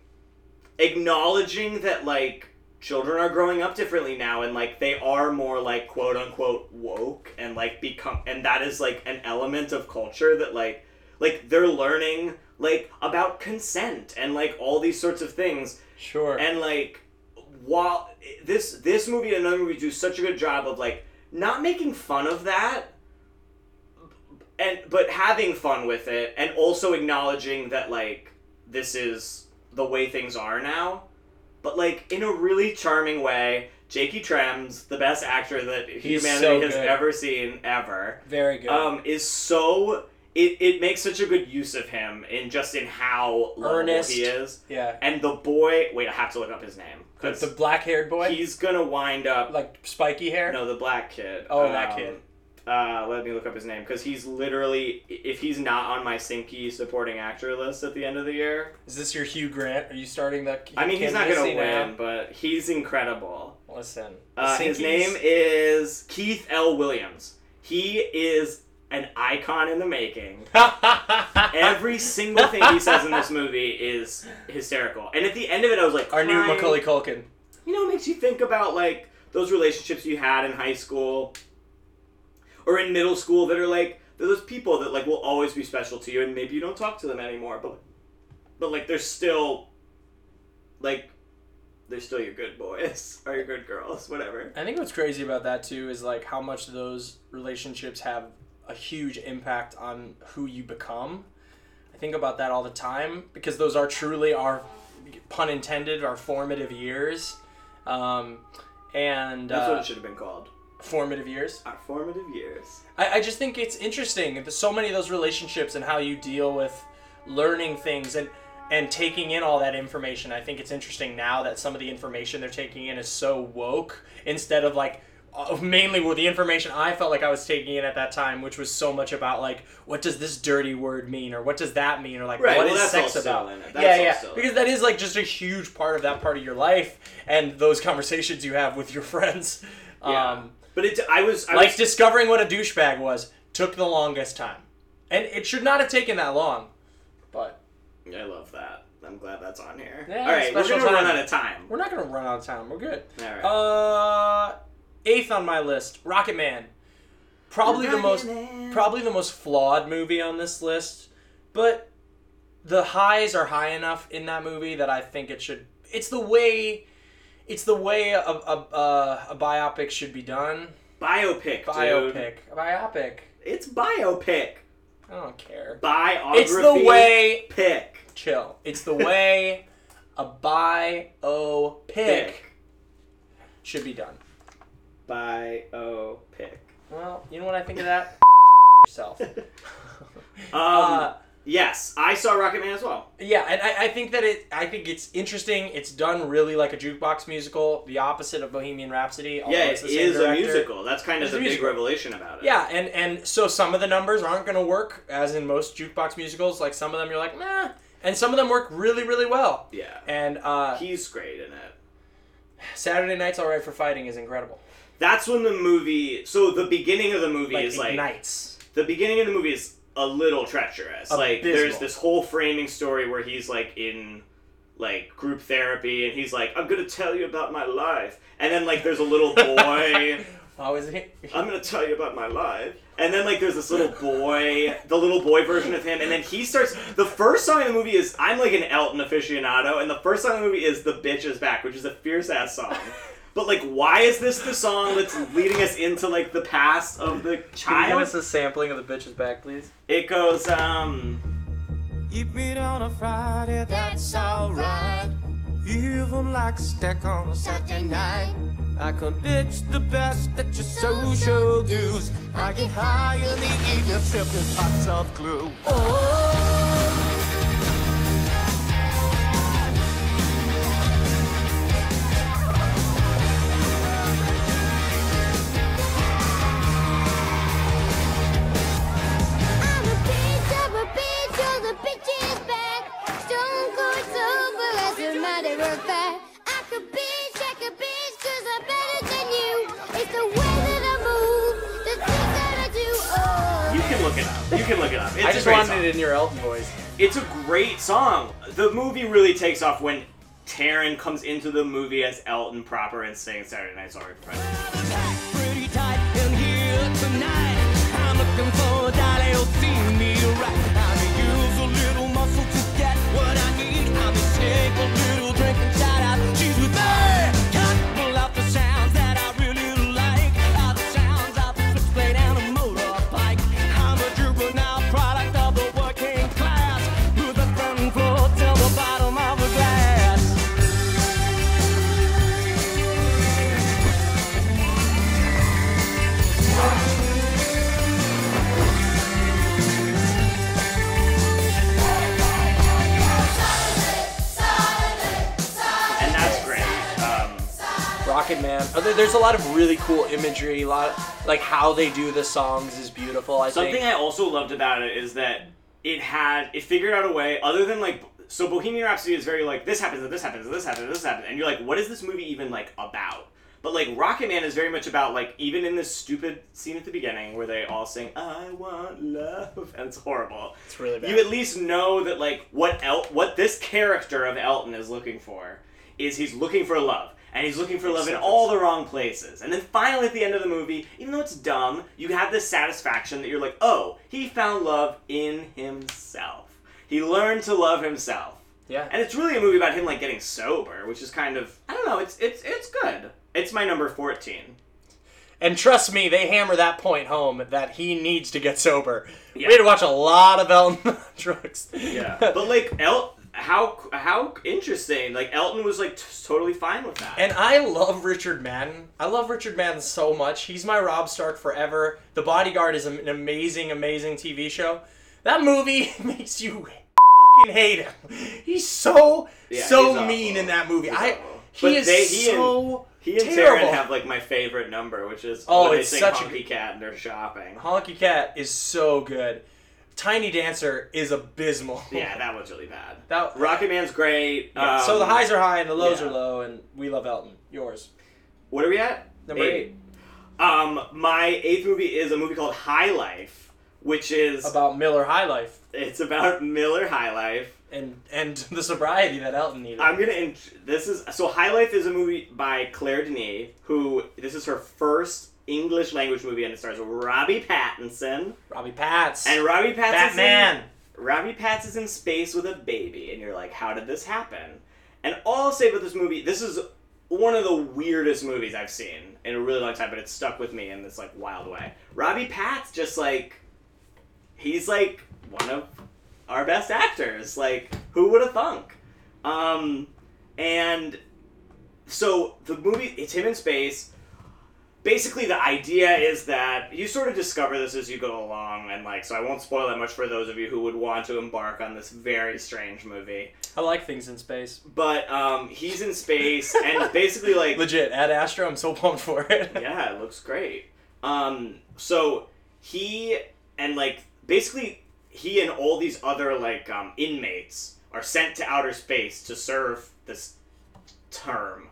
acknowledging that like children are growing up differently now and like they are more like quote unquote woke and like become and that is like an element of culture that like like they're learning like about consent and like all these sorts of things Sure. and like while this this movie and another movie do such a good job of like not making fun of that and but having fun with it and also acknowledging that like this is the way things are now but like in a really charming way Jakey Trems, the best actor that He's humanity so has ever seen ever, Very good. um, is so it, it makes such a good use of him in just in how Earnest. he is. yeah. And the boy, wait, I have to look up his name The, the black-haired boy, he's gonna wind up. like spiky hair. No, the black kid. Oh, that Um, kid. Uh, let me look up his name because he's literally if he's not on my Sinky supporting actor list at the end of the year. Is this your Hugh Grant? Are you starting the? I mean, he's not gonna win, now? but he's incredible. Listen. Uh, his name is Keith L. Williams. He is an icon in the making. Every single thing he says in this movie is hysterical. And at the end of it, I was like, Our new. Macaulay Culkin. You know, it makes you think about like those relationships you had in high school or in middle school that are like they're those people that like will always be special to you, and maybe you don't talk to them anymore, but but like they're still like they're still your good boys or your good girls, whatever. I think what's crazy about that too is like how much those relationships have a huge impact on who you become. I think about that all the time because those are truly our pun intended our formative years. Um, and That's uh, what it should have been called. Formative years. Our formative years. I, I just think it's interesting. So many of those relationships and how you deal with learning things and and taking in all that information. I think it's interesting now that some of the information they're taking in is so woke instead of like uh, mainly with the information I felt like I was taking in at that time, which was so much about like what does this dirty word mean or what does that mean or like Right, what well, is sex about? yeah, yeah, because that is like just a huge part of that part of your life and those conversations you have with your friends. Yeah. Um, But it, I was, I like was discovering what a douchebag was took the longest time, and it should not have taken that long. But I love that. I'm glad that's on here. Yeah, All right, we're gonna run out of time. we're not gonna run out of time. We're good. All right. Uh, eighth on my list, Rocketman. Probably the most, probably the most flawed movie on this list, but the highs are high enough in that movie that I think it should. It's the way, it's the way a a, a, a biopic should be done. biopic. Biopic, a biopic. It's biopic. I don't care. Biography. It's the way. Pick. Chill. It's the way a biopic Pick. should be done. Biopic. Well, you know what I think of that? yourself. Um, uh, yes, I saw Rocketman as well. yeah, and I, I think that it. I think it's interesting. It's done really like a jukebox musical, the opposite of Bohemian Rhapsody. yeah, it's it the same is a musical. That's kind of It's a the big revelation about it. Yeah, and and so some of the numbers aren't going to work, as in most jukebox musicals. Like some of them, you're like, nah, and some of them work really, really well. Yeah. And uh, He's great in it. Saturday Night's All Right for Fighting is incredible. That's when the movie. So the beginning of the movie Like is like ignites. the beginning of the movie is a little treacherous. Like there's this whole framing story where he's like in like group therapy and he's like, I'm gonna tell you about my life. And then like there's a little boy How is it? I'm gonna tell you about my life. And then like there's this little boy, the little boy version of him, and then he starts the first song in the movie is I'm like an Elton aficionado, and the first song in the movie is The Bitch is Back, which is a fierce ass song. But like why is this the song that's leading us into like the past of the Can you give child? us a sampling of the Bitch is Back, please? It goes, um You meet on a Friday, that's alright. Even like a stack on a Saturday night. I can ditch the best at your social dues. I get high in the evening, sipping pots of glue. Oh. Can look it up. It's I a just wanted song. it in your Elton voice. It's a great song. The movie really takes off when Taron comes into the movie as Elton proper and sings Saturday Night's Alright for Fighting. Man. Uh, There's a lot of really cool imagery. A lot, like how they do the songs is beautiful. I Something think. I also loved about it is that it had it figured out a way other than like so Bohemian Rhapsody is very like this happens and this happens and this happens and this happens and you're like what is this movie even like about? But like Rocketman is very much about like even in this stupid scene at the beginning where they all sing I want love and it's horrible. It's really bad. You at least know that like what El- what this character of Elton is looking for is he's looking for love. And he's looking for love in all the wrong places. And then finally at the end of the movie, even though it's dumb, you have this satisfaction that you're like, oh, he found love in himself. He learned to love himself. yeah. And it's really a movie about him like getting sober, which is kind of I don't know, it's it's it's good. It's my number 14. And trust me, they hammer that point home that he needs to get sober. Yeah. We had to watch a lot of Elton drugs. Yeah. but like El how how interesting. Like Elton was like t- totally fine with that. And I love Richard Madden. I love Richard Madden so much. He's my Robb Stark forever. The Bodyguard is an amazing, amazing TV show. That movie makes you fucking hate him. He's so Yeah, so he's mean in that movie. He's I awful. he But is they- he and- so He and terrible. Taron have like my favorite number, which is Oh, when they it's sing such a Honky Cat and they're shopping. Honky Cat is so good. Tiny Dancer is abysmal. Yeah, that was really bad. That- Rocket Man's great. Yeah, Um, so the highs are high and the lows yeah. are low, and we love Elton. Yours. What are we at? Number eight. Um, my eighth movie is a movie called High Life, which is About Miller High Life it's about Miller High Life. and and the sobriety that Elton needed. I'm gonna. Int- this is so High Life is a movie by Claire Denis, who this is her first English language movie, and it stars Robbie Pattinson. Robbie Pats. And Robbie Pattinson. Batman. Robbie Patts is in space with a baby, and you're like, how did this happen? And all I'll say about this movie, this is one of the weirdest movies I've seen in a really long time, but it's stuck with me in this like wild way. Robbie Patts just like he's like one of our best actors. Like, who would have thunk? Um, and so the movie, it's him in space. Basically, the idea is that you sort of discover this as you go along, and like, so I won't spoil that much for those of you who would want to embark on this very strange movie. I like things in space. But um, he's in space, and basically, like, Legit, at astro I'm so pumped for it. yeah, it looks great. Um, so he and like basically he and all these other like um, inmates are sent to outer space to serve this term,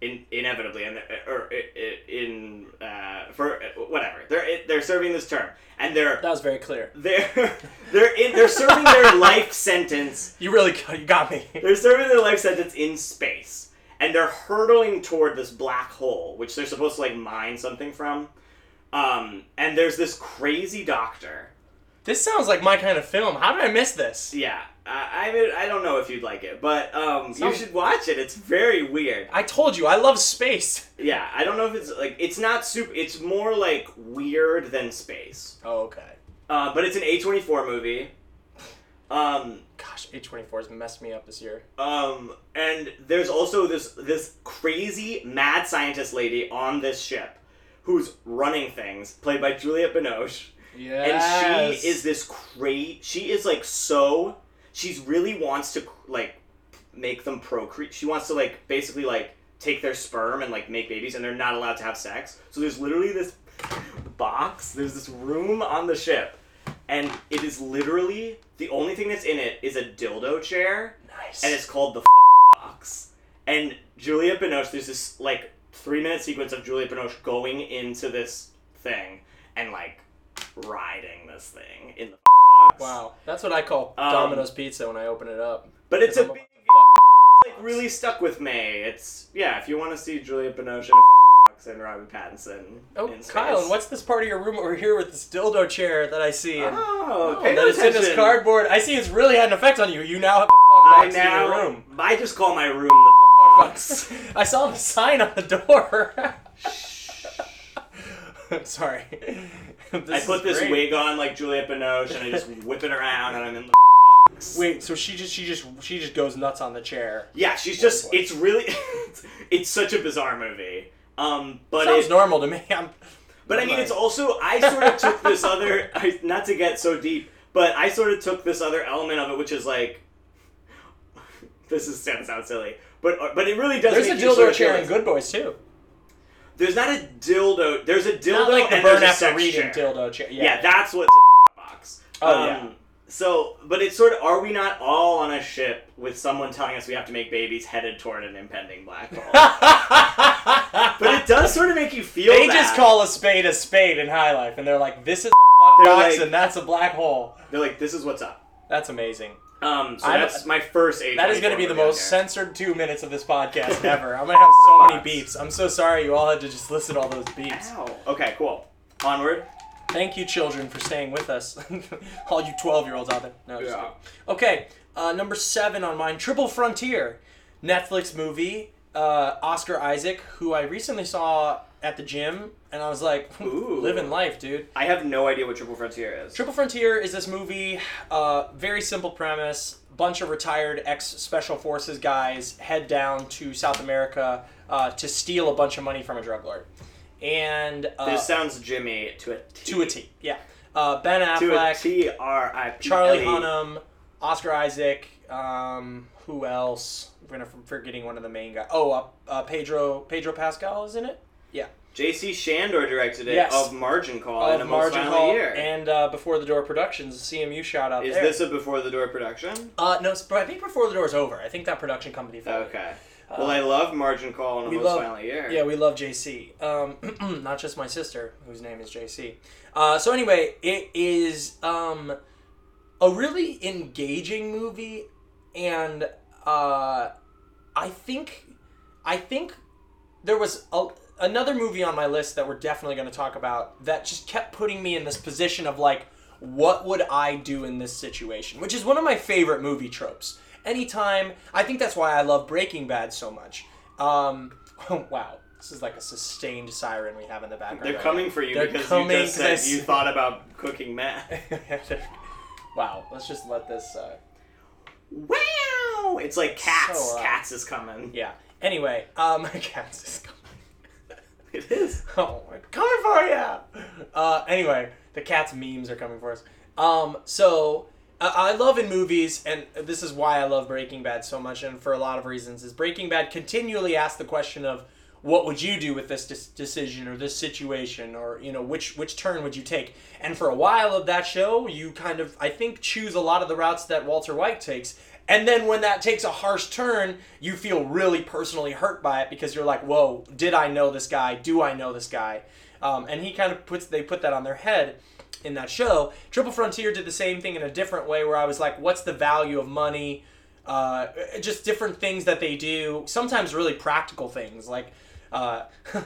in, inevitably, and or i- i- in uh, for whatever they're they're serving this term, and they're That was very clear. they're they're in they're serving their life sentence You really got- you got me. they're serving their life sentence in space, and they're hurtling toward this black hole, which they're supposed to like mine something from. Um, and there's this crazy doctor. This sounds like my kind of film. How did I miss this? Yeah, I I, mean, I don't know if you'd like it, but um, you should watch it. It's very weird. I told you, I love space. Yeah, I don't know if it's like it's not super. It's more like weird than space. Oh, okay. Uh, but it's an A24 movie. Um, Gosh, A24 has messed me up this year. Um, and there's also this this crazy mad scientist lady on this ship who's running things, played by Juliette Binoche. Yes. And she is this crazy. She is like so. She's really wants to like make them procreate. She wants to like basically like take their sperm and like make babies, and they're not allowed to have sex. So there's literally this box. There's this room on the ship, and it is literally the only thing that's in it is a dildo chair Nice. and it's called the F- box. And Julia Binoche, there's this like three minute sequence of Julia Binoche going into this thing and like riding this thing in the. Wow, that's what I call Um, Domino's Pizza when I open it up. But it's a a big, it's like really stuck with me. It's yeah, if you want to see Juliette Binoche in a box and Robin Pattinson. Oh. Kyle, and what's this part of your room over here with this dildo chair that I see? And, Oh, oh, pay that no is in this cardboard. I see it's really had an effect on you. You now have a box in your room. I just call my room the box. I saw the sign on the door. Sorry. I put this great. wig on like Juliette Binoche and I just whip it around and I'm in the box. Wait, so she just she just she just goes nuts on the chair. Yeah, she's just. It's really. it's such a bizarre movie. Um, but Sounds it, normal to me. I'm, but I mean, it's also. I sort of took this other. I, not to get so deep, but I sort of took this other element of it, which is like. This is gonna sound silly, but but it really does. There's a you sort dildo of chair in Good Boys too. There's not a dildo. There's a dildo Not like the burn after reading chair. dildo chair. Yeah. Yeah, that's what's in the box. Oh, yeah. Um, so, but it's sort of, are we not all on a ship with someone telling us we have to make babies headed toward an impending black hole? but it does sort of make you feel they that. just call a spade a spade in high life, and they're like, "This is the box, like- and that's a black hole." They're like, this is what's up. That's amazing. Um, so I'm- that's my first A24 That is going to be the most censored two minutes of this podcast ever. I'm going to have so many beeps. I'm so sorry you all had to just listen to all those beeps. Ow. Okay, cool. Onward. Thank you, children, for staying with us. all you 12 year olds out there. No, just Yeah. kidding. Okay, uh, number seven on mine Triple Frontier. Netflix movie. Uh, Oscar Isaac, who I recently saw at the gym, and I was like, Ooh. living life, dude. I have no idea what Triple Frontier is. Triple Frontier is this movie, uh, very simple premise. Bunch of retired ex special forces guys head down to South America uh, to steal a bunch of money from a drug lord. And uh, this sounds Jimmy to a T. to a T, yeah. Uh, ben Affleck, T R I P. Charlie. Hunnam, Oscar Isaac, um, who else? We're gonna forgetting one of the main guys. Oh, uh, uh, Pedro Pedro Pascal is in it. Yeah. J.C. Chandor directed it Yes. of Margin Call and a Of Most Margin Violent Call Year. and uh, Before the Door Productions, CMU shout out is there. this a Before the Door production? Uh, no, it's- but I think Before the Door is over. I think that production company. folded. Okay. Well, I love Margin Call and a Uh, we Most love- Violent Year. Yeah, we love JC. Um, not just my sister, whose name is JC. Uh, so anyway, it is um, a really engaging movie, and uh, I think I think there was a, another movie on my list that we're definitely going to talk about that just kept putting me in this position of like, what would I do in this situation? Which is one of my favorite movie tropes. Anytime, I think that's why I love Breaking Bad so much. Um, wow, this is like a sustained siren we have in the background. They're right coming now. for you They're because coming you just I said you thought about cooking meth. wow, let's just let this. Uh, wow! It's like cats. So, uh, cats is coming. yeah. Anyway, um, cats is coming. It is. Oh, coming for you. Uh, anyway, the cat's memes are coming for us. Um, so I, I love in movies, and this is why I love Breaking Bad so much, and for a lot of reasons, is Breaking Bad continually asks the question of what would you do with this dis- decision or this situation, or you know which which turn would you take? And for a while of that show, you kind of I think choose a lot of the routes that Walter White takes. And then when that takes a harsh turn, you feel really personally hurt by it because you're like, "Whoa, did I know this guy? Do I know this guy?" Um, and he kind of puts they put that on their head in that show. Triple Frontier did the same thing in a different way, where I was like, "What's the value of money?" Uh, just different things that they do. Sometimes really practical things, like uh,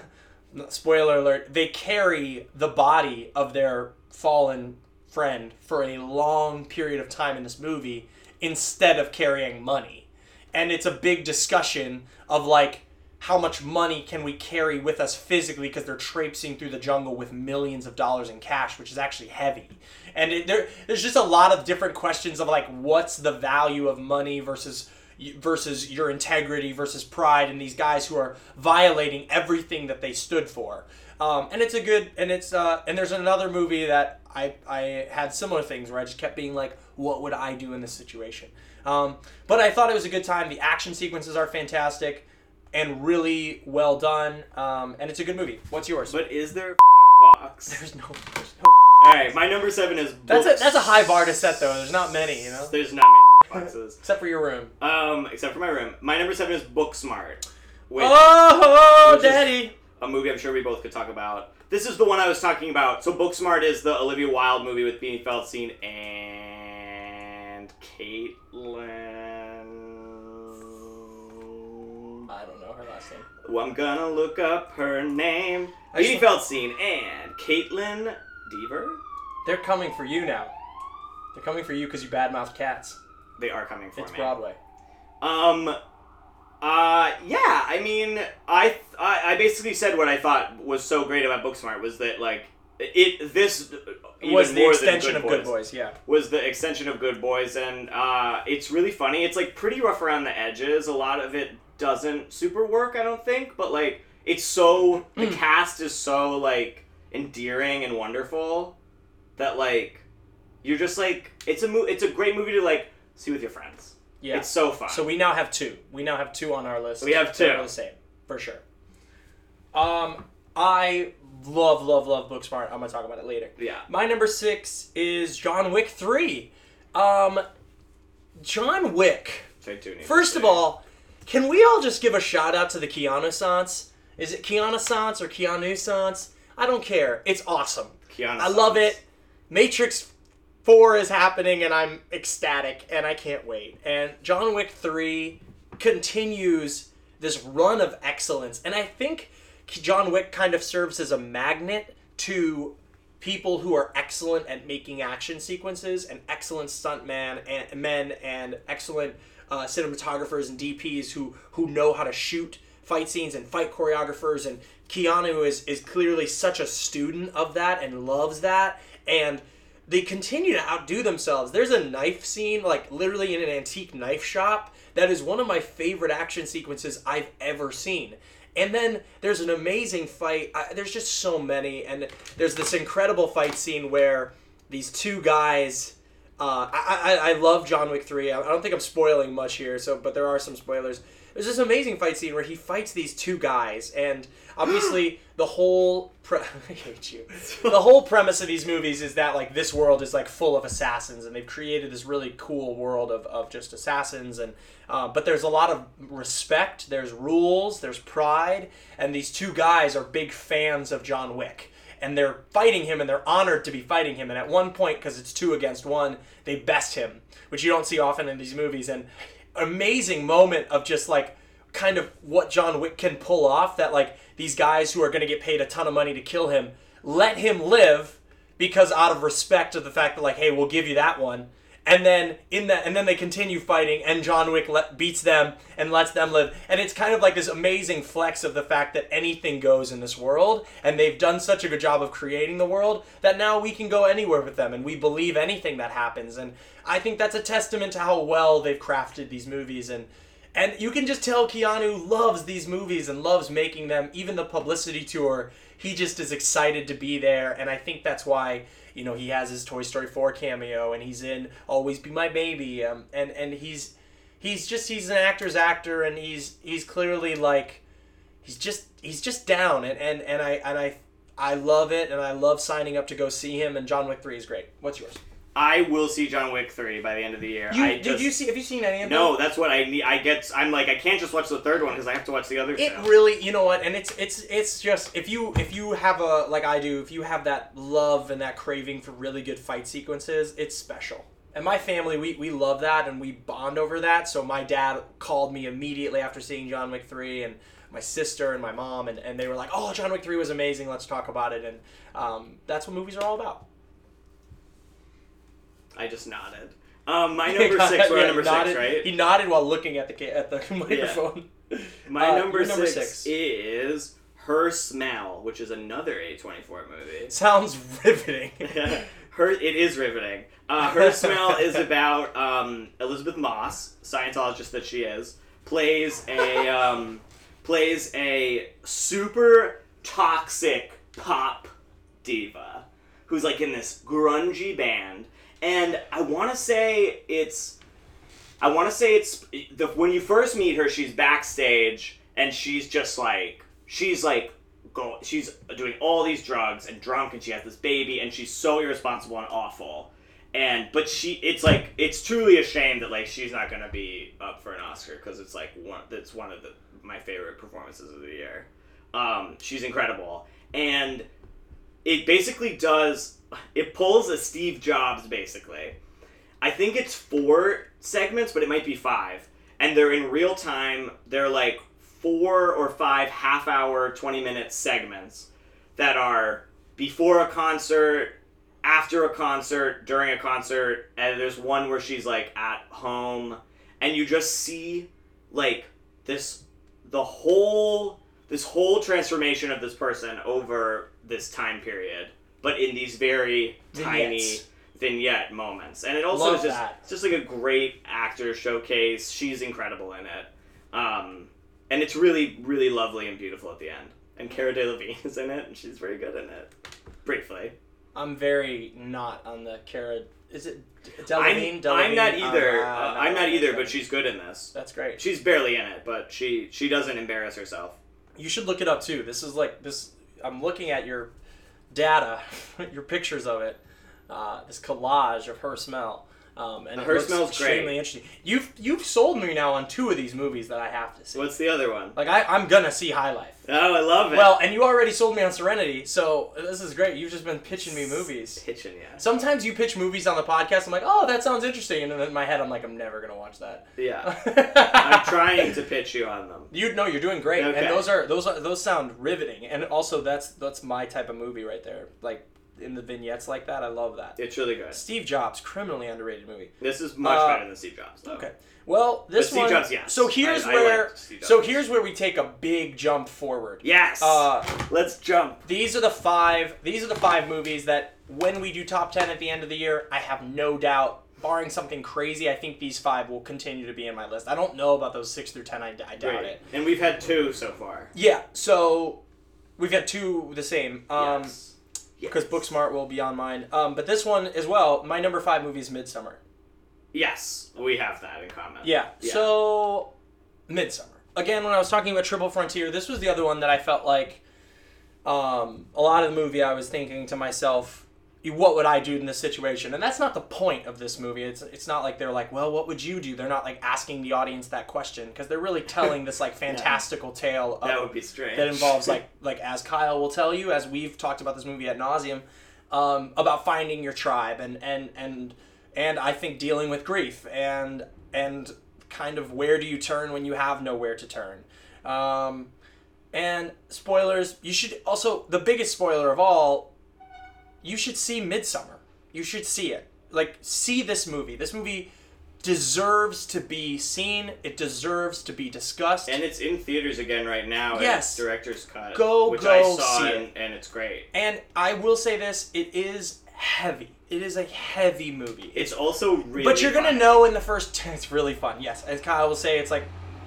spoiler alert: they carry the body of their fallen friend for a long period of time in this movie instead of carrying money. And it's a big discussion of like how much money can we carry with us physically because they're traipsing through the jungle with millions of dollars in cash, which is actually heavy. And it, there, there's just a lot of different questions of like what's the value of money versus versus your integrity versus pride and these guys who are violating everything that they stood for. Um, and it's a good and it's uh, and there's another movie that I I had similar things where I just kept being like, what would I do in this situation? Um, but I thought it was a good time. The action sequences are fantastic and really well done. Um, and it's a good movie. What's yours? But is there a box? there's no, there's no. All right, my number seven is. That's a that's a high bar to set though. There's not many, you know, There's not many boxes. except for your room. Um, except for my room. My number seven is Booksmart, which oh, which is- daddy. A movie I'm sure we both could talk about. This is the one I was talking about. So Booksmart is the Olivia Wilde movie with Beanie Feldstein and Kaitlyn. I don't know her last name. Well, I'm gonna look up her name. I Beanie Feldstein and Kaitlyn Dever. They're coming for you now. They're coming for you because you badmouthed cats. They are coming for It's me. Broadway. Um, uh, yeah. I mean, I, I I basically said what I thought was so great about Booksmart was that like it this even was the extension than of Good Boys. Yeah. was the extension of Good Boys, and uh, it's really funny. It's like pretty rough around the edges. A lot of it doesn't super work, I don't think, but like it's so the cast is so like endearing and wonderful that like you're just like it's a mo- it's a great movie to like see with your friends. Yeah. It's so fun. So we now have two. We now have two on our list. We have two. They're the same, for sure. Um, I love, love, love Booksmart. I'm gonna talk about it later. Yeah. My number six is John Wick three. Um, John Wick. Two names. First of all, can we all just give a shout out to the Keanu Sans? Is it Keanu Sans or Keanu Sans? I don't care. It's awesome. Keanu I love it. Matrix 4 is happening and I'm ecstatic and I can't wait. And John Wick 3 continues this run of excellence. And I think John Wick kind of serves as a magnet to people who are excellent at making action sequences and excellent stuntman and men and excellent uh, cinematographers and DPs who who know how to shoot fight scenes and fight choreographers and Keanu is is clearly such a student of that and loves that and they continue to outdo themselves. There's a knife scene, like literally in an antique knife shop, that is one of my favorite action sequences I've ever seen. And then there's an amazing fight. I, there's just so many, and there's this incredible fight scene where these two guys. Uh, I, I I love John Wick three. I, I don't think I'm spoiling much here, so but there are some spoilers. There's this amazing fight scene where he fights these two guys, and obviously the whole pre- I hate you. The whole premise of these movies is that like this world is like full of assassins, and they've created this really cool world of, of just assassins, and uh, but there's a lot of respect. There's rules. There's pride, and these two guys are big fans of John Wick and they're fighting him and they're honored to be fighting him and at one point because it's two against one they best him which you don't see often in these movies and amazing moment of just like kind of what john wick can pull off that like these guys who are going to get paid a ton of money to kill him let him live because out of respect of the fact that like hey we'll give you that one and then in that and then they continue fighting and john wick let, beats them and lets them live. And it's kind of like this amazing flex of the fact that anything goes in this world and they've done such a good job of creating the world that now we can go anywhere with them and we believe anything that happens. And i think that's a testament to how well they've crafted these movies and and you can just tell Keanu loves these movies and loves making them. Even the publicity tour, he just is excited to be there. And I think that's why, you know, he has his Toy Story 4 cameo and he's in Always Be My Baby. Um, and, and he's he's just he's an actor's actor and he's he's clearly like he's just he's just down and, and, and I and I I love it and I love signing up to go see him and John Wick 3 is great. What's yours? I will see John Wick three by the end of the year. You, I did just, you see have you seen any of them? No, that's what I need. I get. I'm like I can't just watch the third one because I have to watch the other it really you know what and it's it's it's just if you if you have a like i do if you have that love and that craving for really good fight sequences it's special and my family we, we love that and we bond over that so my dad called me immediately after seeing john wick 3 and my sister and my mom and, and they were like oh john wick 3 was amazing let's talk about it and um, that's what movies are all about I just nodded. Um, my number six. We're Yeah, number nodded- six, right? he nodded while looking at the ca- at the microphone My Uh, number, number six, six. is Her Smell, which is another A24 movie. sounds riveting Her, it is riveting. Uh, Her Smell is about um, Elisabeth Moss, Scientologist that she is, plays a um, plays a super toxic pop diva who's like in this grungy band, and I want to say it's I want to say it's the when you first meet her, she's backstage and she's just like she's like go she's doing all these drugs and drunk and she has this baby and she's so irresponsible and awful. And but she it's like it's truly a shame that like she's not gonna be up for an Oscar because it's like one that's one of the my favorite performances of the year. Um, she's incredible and it basically does it pulls a Steve Jobs basically. I think it's four segments, but it might be five. And they're in real time. They're like four or five half hour, 20 minute segments that are before a concert, after a concert, during a concert. And there's one where she's like at home. And you just see like this, the whole, this whole transformation of this person over this time period. But in these very tiny vignette moments, and it also Love is just that. it's just like a great actor showcase. She's incredible in it, um, and it's really really lovely and beautiful at the end. And Cara Delevingne is in it, and she's very good in it. Briefly, I'm very not on the Cara. Is it I'm, Delevingne? I'm not either. Uh, uh, no, I'm not either, but she's good in this. That's great. She's barely in it, but she she doesn't embarrass herself. You should look it up too. This is like this. I'm looking at your data, your pictures of it, uh, this collage of her smell. Um, and it Her Smell's extremely great. interesting. You've you've sold me now on two of these movies that I have to see. What's the other one? Like I, I'm gonna see High Life. Oh, I love it. Well, and you already sold me on Serenity, so this is great. You've just been pitching me movies. Hitchin, yeah. Sometimes you pitch movies on the podcast. I'm like, oh, that sounds interesting, and then in my head, I'm like, I'm never gonna watch that. Yeah. I'm I'm trying to pitch you on them. You know, you're doing great, Okay. and those are those are those sound riveting, and also that's that's my type of movie right there. Like in the vignettes like that, I love that. It's really good. Steve Jobs, criminally underrated movie. This is much Uh, better than Steve Jobs, though. Okay. Well, this Steve one. Jobs, yes. So here's I- I where. so here's where we take a big jump forward. Yes. Uh, Let's jump. these are the five. These are the five movies that when we do top ten at the end of the year, I have no doubt. Barring something crazy, I think these five will continue to be in my list. I don't know about those six through ten. I, I doubt Great. it. And we've had two so far. Yeah. So we've got two the same. Um, yes. Because Booksmart will be on mine. Um, but this one as well. My number five movie is Midsommar. Yes, we have that in common. Yeah. Yeah. So Midsommar. Again, when I was talking about Triple Frontier, this was the other one that I felt like um, a lot of the movie. I was thinking to myself, what would I do in this situation? And that's not the point of this movie. It's it's not like they're like, well, what would you do? They're not like asking the audience that question because they're really telling this like fantastical tale of That would be strange. that involves like like as Kyle will tell you, as we've talked about this movie at nauseum, um, about finding your tribe and and and and I think dealing with grief and and kind of where do you turn when you have nowhere to turn. Um, and spoilers, you should also the biggest spoiler of all, you should see Midsommar. You should see it. Like see this movie. This movie deserves to be seen. It deserves to be discussed. and it's in theaters again right now. Yes. Director's cut. Go, which go I saw see and, it. and it's great. And I will say this: it is heavy. It is a heavy movie. It's also really. but you're gonna know in the first. It's really fun. Yes, as Kyle will say, it's like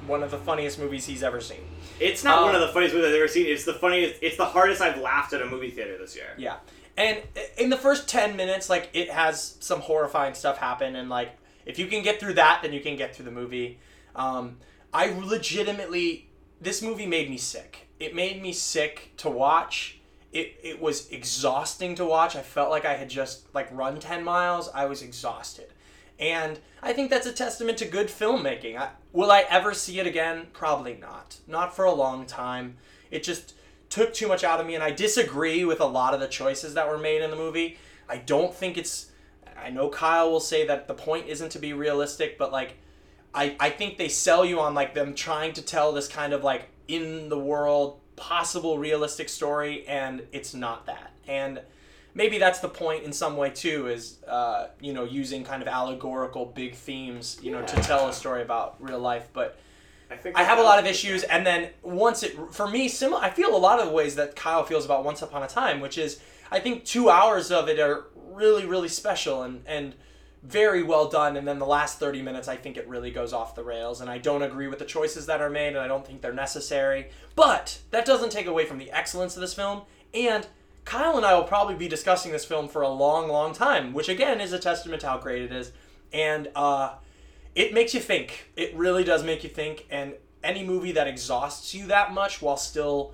one of the funniest movies he's ever seen. It's not Uh, one of the funniest movies I've ever seen. It's the funniest. It's the hardest I've laughed at a movie theater this year. Yeah, and in the first ten minutes, like it has some horrifying stuff happen, and like if you can get through that, then you can get through the movie. Um, I legitimately, this movie made me sick. It made me sick to watch. It, it was exhausting to watch. I felt like I had just like run 10 miles. I was exhausted. And I think that's a testament to good filmmaking. I, will I ever see it again? Probably not. Not for a long time. It just took too much out of me, and I disagree with a lot of the choices that were made in the movie. I don't think it's. I know Kyle will say that the point isn't to be realistic, but like, I, I think they sell you on like them trying to tell this kind of like in the world possible realistic story, and it's not that. And maybe that's the point in some way too is uh, you know using kind of allegorical big themes you know to tell a story about real life but I think i have a lot of issues and then once it for me similar i feel a lot of the ways that kyle feels about once upon a time which is i think two hours of it are really really special and and very well done and then the last 30 minutes i think it really goes off the rails and i don't agree with the choices that are made and i don't think they're necessary but that doesn't take away from the excellence of this film and Kyle and I will probably be discussing this film for a long, long time, which again is a testament to how great it is. And uh, it makes you think. It really does make you think. And any movie that exhausts you that much while still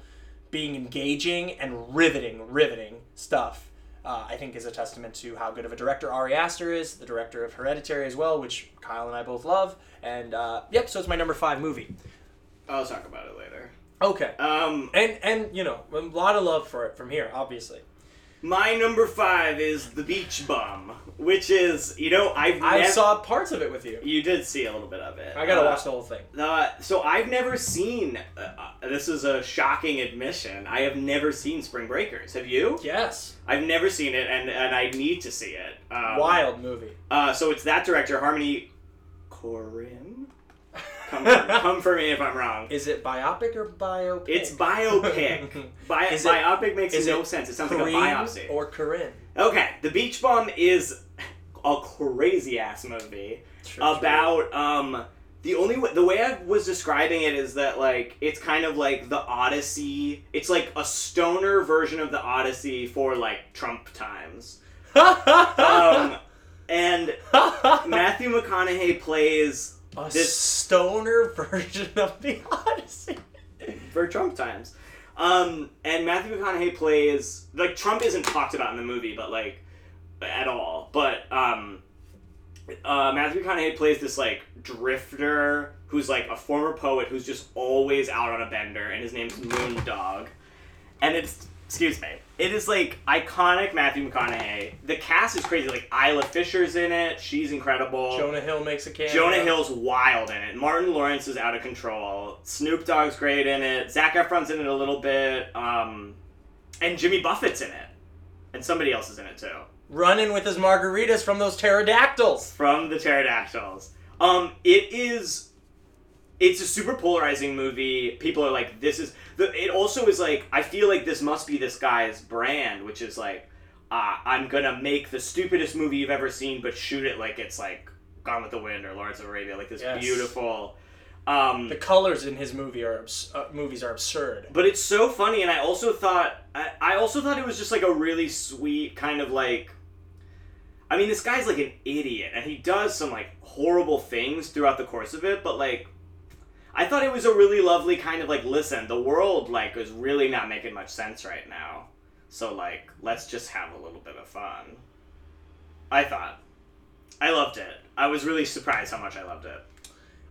being engaging and riveting, riveting stuff, uh, I think is a testament to how good of a director Ari Aster is, the director of Hereditary as well, which Kyle and I both love. And uh, yep, so it's my number five movie. I'll talk about it later. Okay. Um, And and you know a lot of love for it from here, obviously. My number five is The Beach Bum, which is you know I've I nev- saw parts of it with you. you did see a little bit of it. I gotta Uh, watch the whole thing. Uh, so I've never seen. Uh, uh, this is a shocking admission. I have never seen Spring Breakers. Have you? Yes. I've never seen it, and and I need to see it. Um, Wild movie. Uh, so it's that director, Harmony Korine. Come, for, come for me if I'm wrong. Is it biopic or biopic? It's biopic. Bi- Is it- biopic makes is no it sense. It sounds like a Kareem biopsy. Or Corinne. Okay, The Beach Bum is a crazy ass movie about um the only way, the way I was describing it is that like it's kind of like the Odyssey. It's like a stoner version of the Odyssey for like Trump times. Um, and Matthew McConaughey plays a this- stoner version of the Odyssey. for Trump times. Um, and Matthew McConaughey plays like Trump isn't talked about in the movie, but like at all. But um, uh, Matthew McConaughey plays this like drifter who's like a former poet who's just always out on a bender, and his name's Moondog. And it's excuse me, it is like iconic Matthew McConaughey. The cast is crazy. Like Isla Fisher's in it; she's incredible. Jonah Hill makes a cameo. Jonah Hill's wild in it. Martin Lawrence is out of control. Snoop Dogg's great in it. Zac Efron's in it a little bit. Um, and Jimmy Buffett's in it. And somebody else is in it too. running with his margaritas from those pterodactyls. From the Pterodactyls. Um, it is. It's a super polarizing movie. People are like, this is. The, it also is like, I feel like this must be this guy's brand, which is like, uh, I'm gonna make the stupidest movie you've ever seen, but shoot it like it's like Gone with the Wind or Lawrence of Arabia, like this Yes. beautiful. Um, The colors in his movie are uh, movies are absurd. But it's so funny, and I also thought I, I also thought it was just like a really sweet kind of like. I mean, this guy's like an idiot, and he does some like horrible things throughout the course of it. But like, I thought it was a really lovely kind of like, listen, the world like is really not making much sense right now, so like, let's just have a little bit of fun. I thought, I loved it. I was really surprised how much I loved it.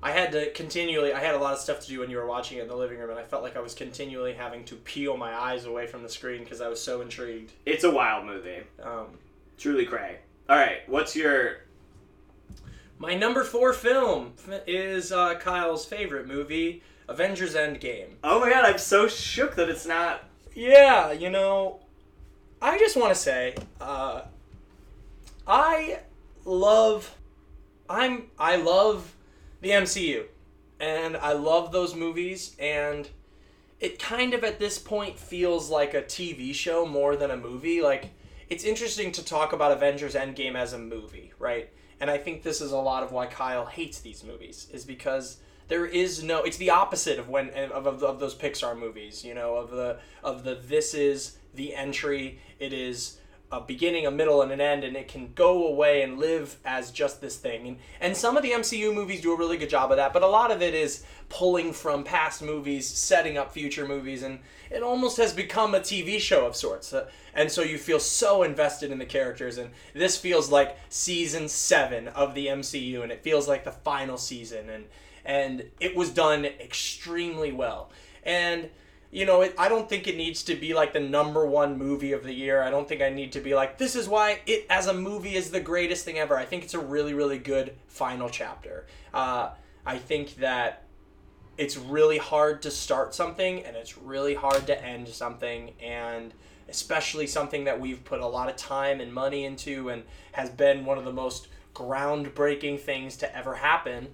I had to continually. I had a lot of stuff to do when you were watching it in the living room, and I felt like I was continually having to peel my eyes away from the screen because I was so intrigued. It's a wild movie, Um, truly cray. All right, what's your my number four film is uh, Kyle's favorite movie, Avengers Endgame. Oh my god, I'm so shook that it's not. Yeah, you know, I just want to say, uh, I love, I'm, I love the MCU, and I love those movies, and it kind of at this point feels like a TV show more than a movie. Like, it's interesting to talk about Avengers Endgame as a movie, right? And I think this is a lot of why Kyle hates these movies, is because there is no it's the opposite of when of, of, of those pixar movies you know of the of the this is the entry it is a beginning a middle and an end and it can go away and live as just this thing and and some of the mcu movies do a really good job of that but a lot of it is pulling from past movies setting up future movies and it almost has become a tv show of sorts Uh, and so you feel so invested in the characters and this feels like season seven of the mcu and it feels like the final season and and it was done extremely well. And you know, it, I don't think it needs to be like the number one movie of the year. I don't think I need to be like this is why it as a movie is the greatest thing ever. I think it's a really really good final chapter. Uh, I think that it's really hard to start something and it's really hard to end something and especially something that we've put a lot of time and money into and has been one of the most groundbreaking things to ever happen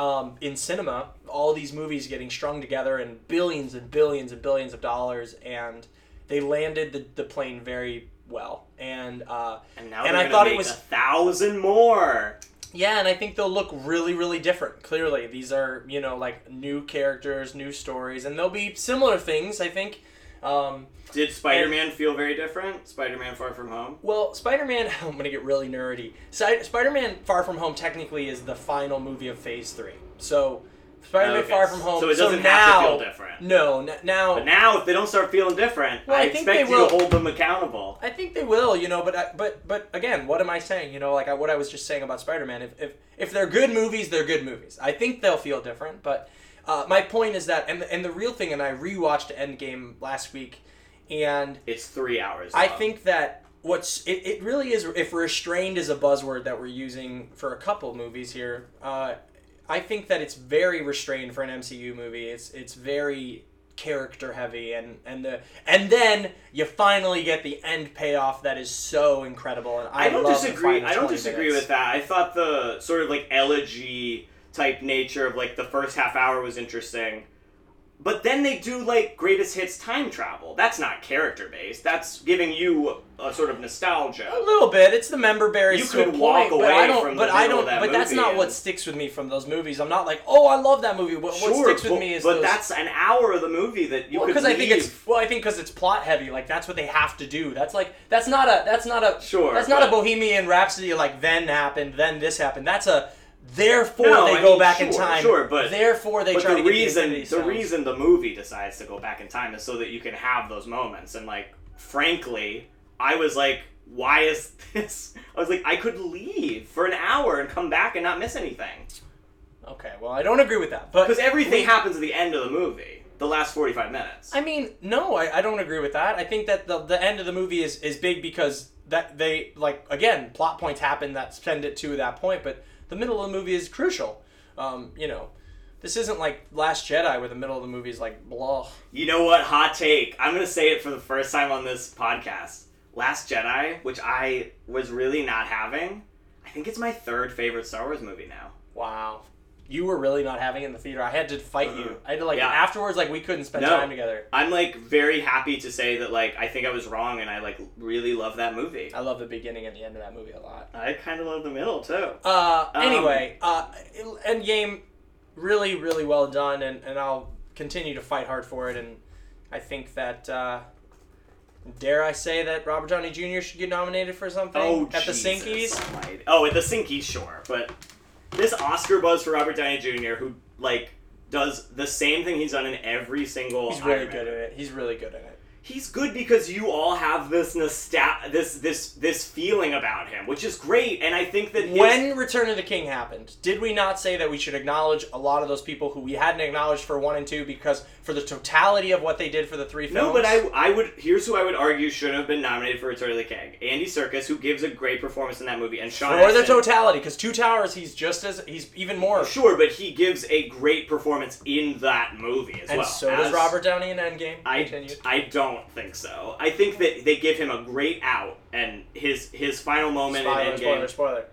um, in cinema. All these movies getting strung together and billions and billions and billions of dollars, and they landed the, the plane very well. And uh, And now And I thought it was- a thousand more. yeah, and I think they'll look really, really different. Clearly, these are you know like new characters, new stories, and there'll be similar things. I think. Um, Did Spider-Man feel very different? Spider-Man Far From Home. well, Spider-Man. I'm gonna get really nerdy. Spider-Man: Far From Home technically is the final movie of Phase Three. So, Spider-Man: Okay, Far From Home. so it doesn't have now, to feel different. No, n- now But now, if they don't start feeling different, Well, I, I think expect they you will. to hold them accountable. I think they will, you know, but I, but but again, what am I saying? You know, like I, what I was just saying about Spider-Man. If, if if they're good movies, they're good movies. I think they'll feel different, but uh, my point is that, and the, and the real thing, and I rewatched Endgame last week, and It's three hours. I long. think that what's it, it really is if restrained is a buzzword that we're using for a couple movies here. Uh, I think that it's very restrained for an MCU movie. It's it's very character heavy and and the and then you finally get the end payoff that is so incredible and I, I don't disagree. I don't disagree minutes. with that. I thought the sort of like elegy type nature of like the first half hour was interesting. But then they do like greatest hits time travel. That's not character based. That's giving you a sort of nostalgia. A little bit. It's the member berries You could walk but away I don't. from the but I don't. that but that's not what sticks with me from those movies. I'm not like, oh, I love that movie. What, what Sure, sticks with me is but those, that's an hour of the movie that you well, could because I think it's well, I think because it's plot heavy. Like that's what they have to do. That's like that's not a that's not a Sure, That's not a Bohemian Rhapsody. Like then happened, then this happened. That's a Therefore, No, they I go mean, back in time. sure, but- therefore they but try the to reason the Stones. reason the movie decides to go back in time is so that you can have those moments and like frankly i was like why is this i was like i could leave for an hour and come back and not miss anything Okay, well, I don't agree with that, but because everything we- happens at the end of the movie the last 45 minutes I mean, no, I, I don't agree with that. I think that the the end of the movie is is big because that they like again plot points happen that send it to that point, but the middle of the movie is crucial. Um, you know, this isn't like Last Jedi where the middle of the movie is like blah. you know what hot take i'm gonna say it for the first time on this podcast last jedi which i was really not having i think it's my third favorite star wars movie now Wow. You were really not having it in the theater. I had to fight you. I had to like Yeah. afterwards like we couldn't spend No. time together. i'm like very happy to say that like i think i was wrong and i like really love that movie I love the beginning and the end of that movie a lot. I kind of love the middle too. Uh, Um, anyway, uh, Endgame, really, really well done, and, and I'll continue to fight hard for it. And I think that, uh, dare I say that Robert Downey Jr. should get nominated for something Oh, at the Jesus Sinkies? almighty. Oh, at the Sinkies, sure, but this Oscar buzz for Robert Downey Jr., who like does the same thing he's done in every single. He's really good at it. He's really good at it. He's good because you all have this this this this feeling about him, which is great, and I think that his, When Return of the King happened, did we not say that we should acknowledge a lot of those people who we hadn't acknowledged for one and two because for the totality of what they did for the three films? No, but I, I would. Here's who I would argue should have been nominated for Return of the King: Andy Serkis, who gives a great performance in that movie, and Sean. for the totality, because Two Towers, he's just as he's even more. Sure, but he gives a great performance in that movie as And well. so does as- Robert Downey in Endgame. I, Continue. I don't think so. I think that they give him a great out, and his his final moment Spoiler, in Endgame. spoiler, spoiler.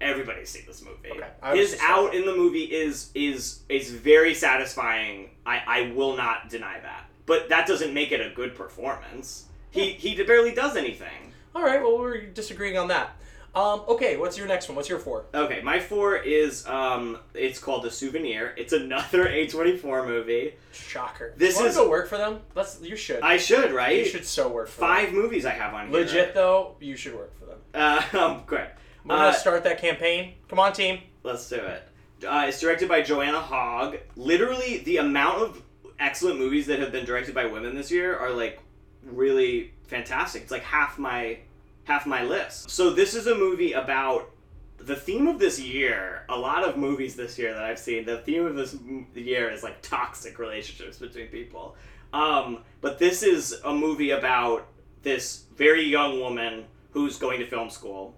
Everybody's seen this movie. Okay, His out saying. in the movie is is is very satisfying. I I will not deny that. But that doesn't make it a good performance. He he barely does anything. All right, well, we're disagreeing on that. Um, okay, what's your next one? What's your four? Okay, my four is um it's called The Souvenir. It's another A24 movie. Shocker. This you is- go work for them. Let's. You should. I should, right? You should so work for Five movies I have on them. here. Legit though, you should work for them. Uh, um, great. We're Uh, gonna start that campaign. Come on, team. Let's do it. Uh, it's directed by Joanna Hogg. Literally, the amount of excellent movies that have been directed by women this year are like really fantastic. It's like half my half my list. So this is a movie about the theme of this year. A lot of movies this year that I've seen. The theme of this year is like toxic relationships between people. Um, but this is a movie about this very young woman who's going to film school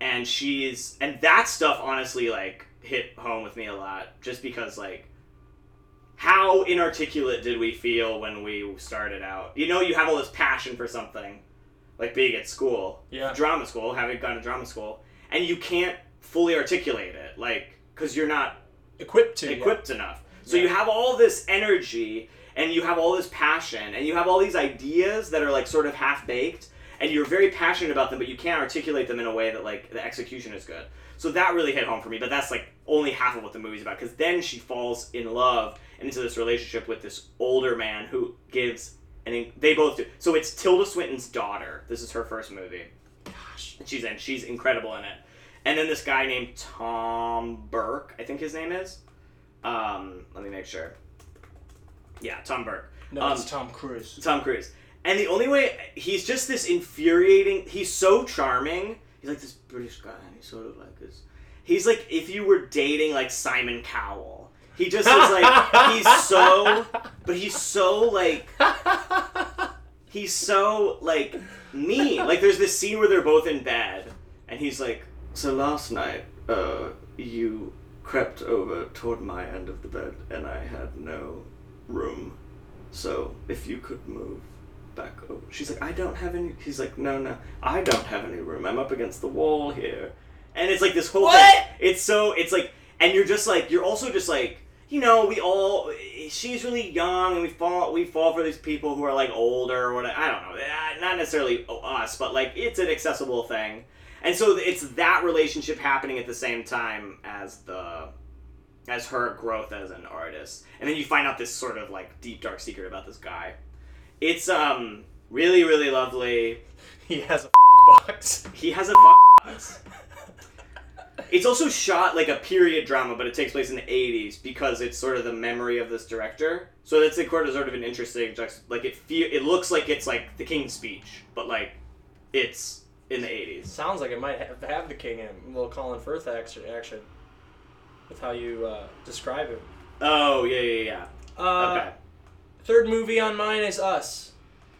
and she's and that stuff honestly like hit home with me a lot just because like how inarticulate did we feel when we started out you know you have all this passion for something like being at school Yeah. drama school having gone to drama school and you can't fully articulate it like because you're not Equipped to. equipped enough. So Yeah. you have all this energy and you have all this passion and you have all these ideas that are like sort of half baked and you're very passionate about them but you can't articulate them in a way that like the execution is good. So that really hit home for me, but that's like only half of what the movie's about because then she falls in love and into this relationship with this older man who gives and they both do. So it's Tilda Swinton's daughter. This is her first movie. Gosh. She's in. She's incredible in it. And then this guy named Tom Burke, I think his name is. Um, let me make sure. Yeah, Tom Burke. No, Um, it's Tom Cruise. Tom Cruise. And the only way he's just this infuriating. He's so charming. He's like this British guy, and he's sort of like this. He's like if you were dating like Simon Cowell. He just is like he's so, but he's so like he's so like mean. Like there's this scene where they're both in bed, and he's like, "So last night, uh, you crept over toward my end of the bed, and I had no room. So if you could move back over." She's like, "I don't have any." He's like, "No, no, I don't have any room. I'm up against the wall here." And it's like this whole What? thing. It's so it's like, and you're just like, you're also just like. You know, we all. She's really young, and we fall. We fall for these people who are like older or whatever. I don't know. eh, Not necessarily us, but like it's an accessible thing, and so it's that relationship happening at the same time as the as her growth as an artist. And then you find out this sort of like deep dark secret about this guy. It's um really really lovely. He has a box. He has a box. It's also shot like a period drama, but it takes place in the '80s because it's sort of the memory of this director. So that's like sort of sort of an interesting, like it feel it looks like it's like the King's Speech, but like it's in the '80s. Sounds like it might have, have the king in it. A little Colin Firth action, action with how you uh, describe him. Oh yeah yeah yeah. Uh, okay. Third movie on mine is Us.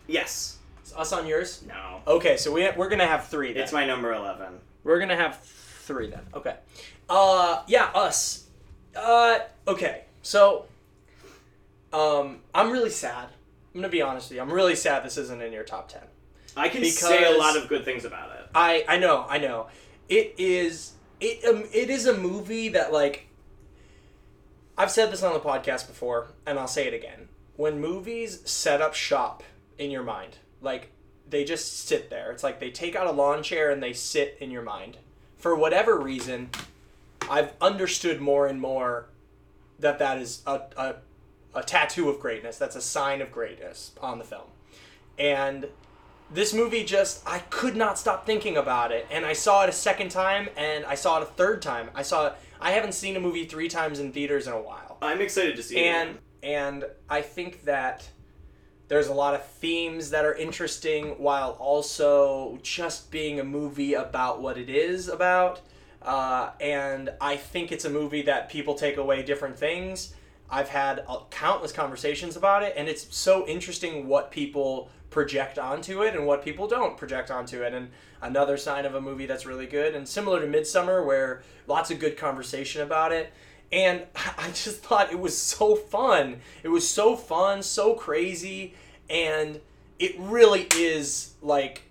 Yes. Is Us on yours? No. Okay, so we we're gonna have three. Then. It's my number eleven. We're gonna have three then. Okay. Uh, yeah, Us. Uh, okay. So, um, I'm really sad. I'm gonna be honest with you. I'm really sad this isn't in your top ten. I can say a lot of good things about it. I I know I know. It is it um, it is a movie that like I've said this on the podcast before and I'll say it again. When movies set up shop in your mind, like they just sit there. It's like they take out a lawn chair and they sit in your mind. For whatever reason, I've understood more and more that that is a, a, a tattoo of greatness. That's a sign of greatness on the film. And this movie just I could not stop thinking about it and I saw it a second time and I saw it a third time. I saw I haven't seen a movie 3 times in theaters in a while. I'm excited to see it. And and I think that there's a lot of themes that are interesting while also just being a movie about what it is about. Uh, and I think it's a movie that people take away different things. I've had uh, countless conversations about it, and it's so interesting what people project onto it and what people don't project onto it. And another sign of a movie that's really good, and similar to Midsommar, where lots of good conversation about it. And I just thought it was so fun. It was so fun, so crazy, and it really is like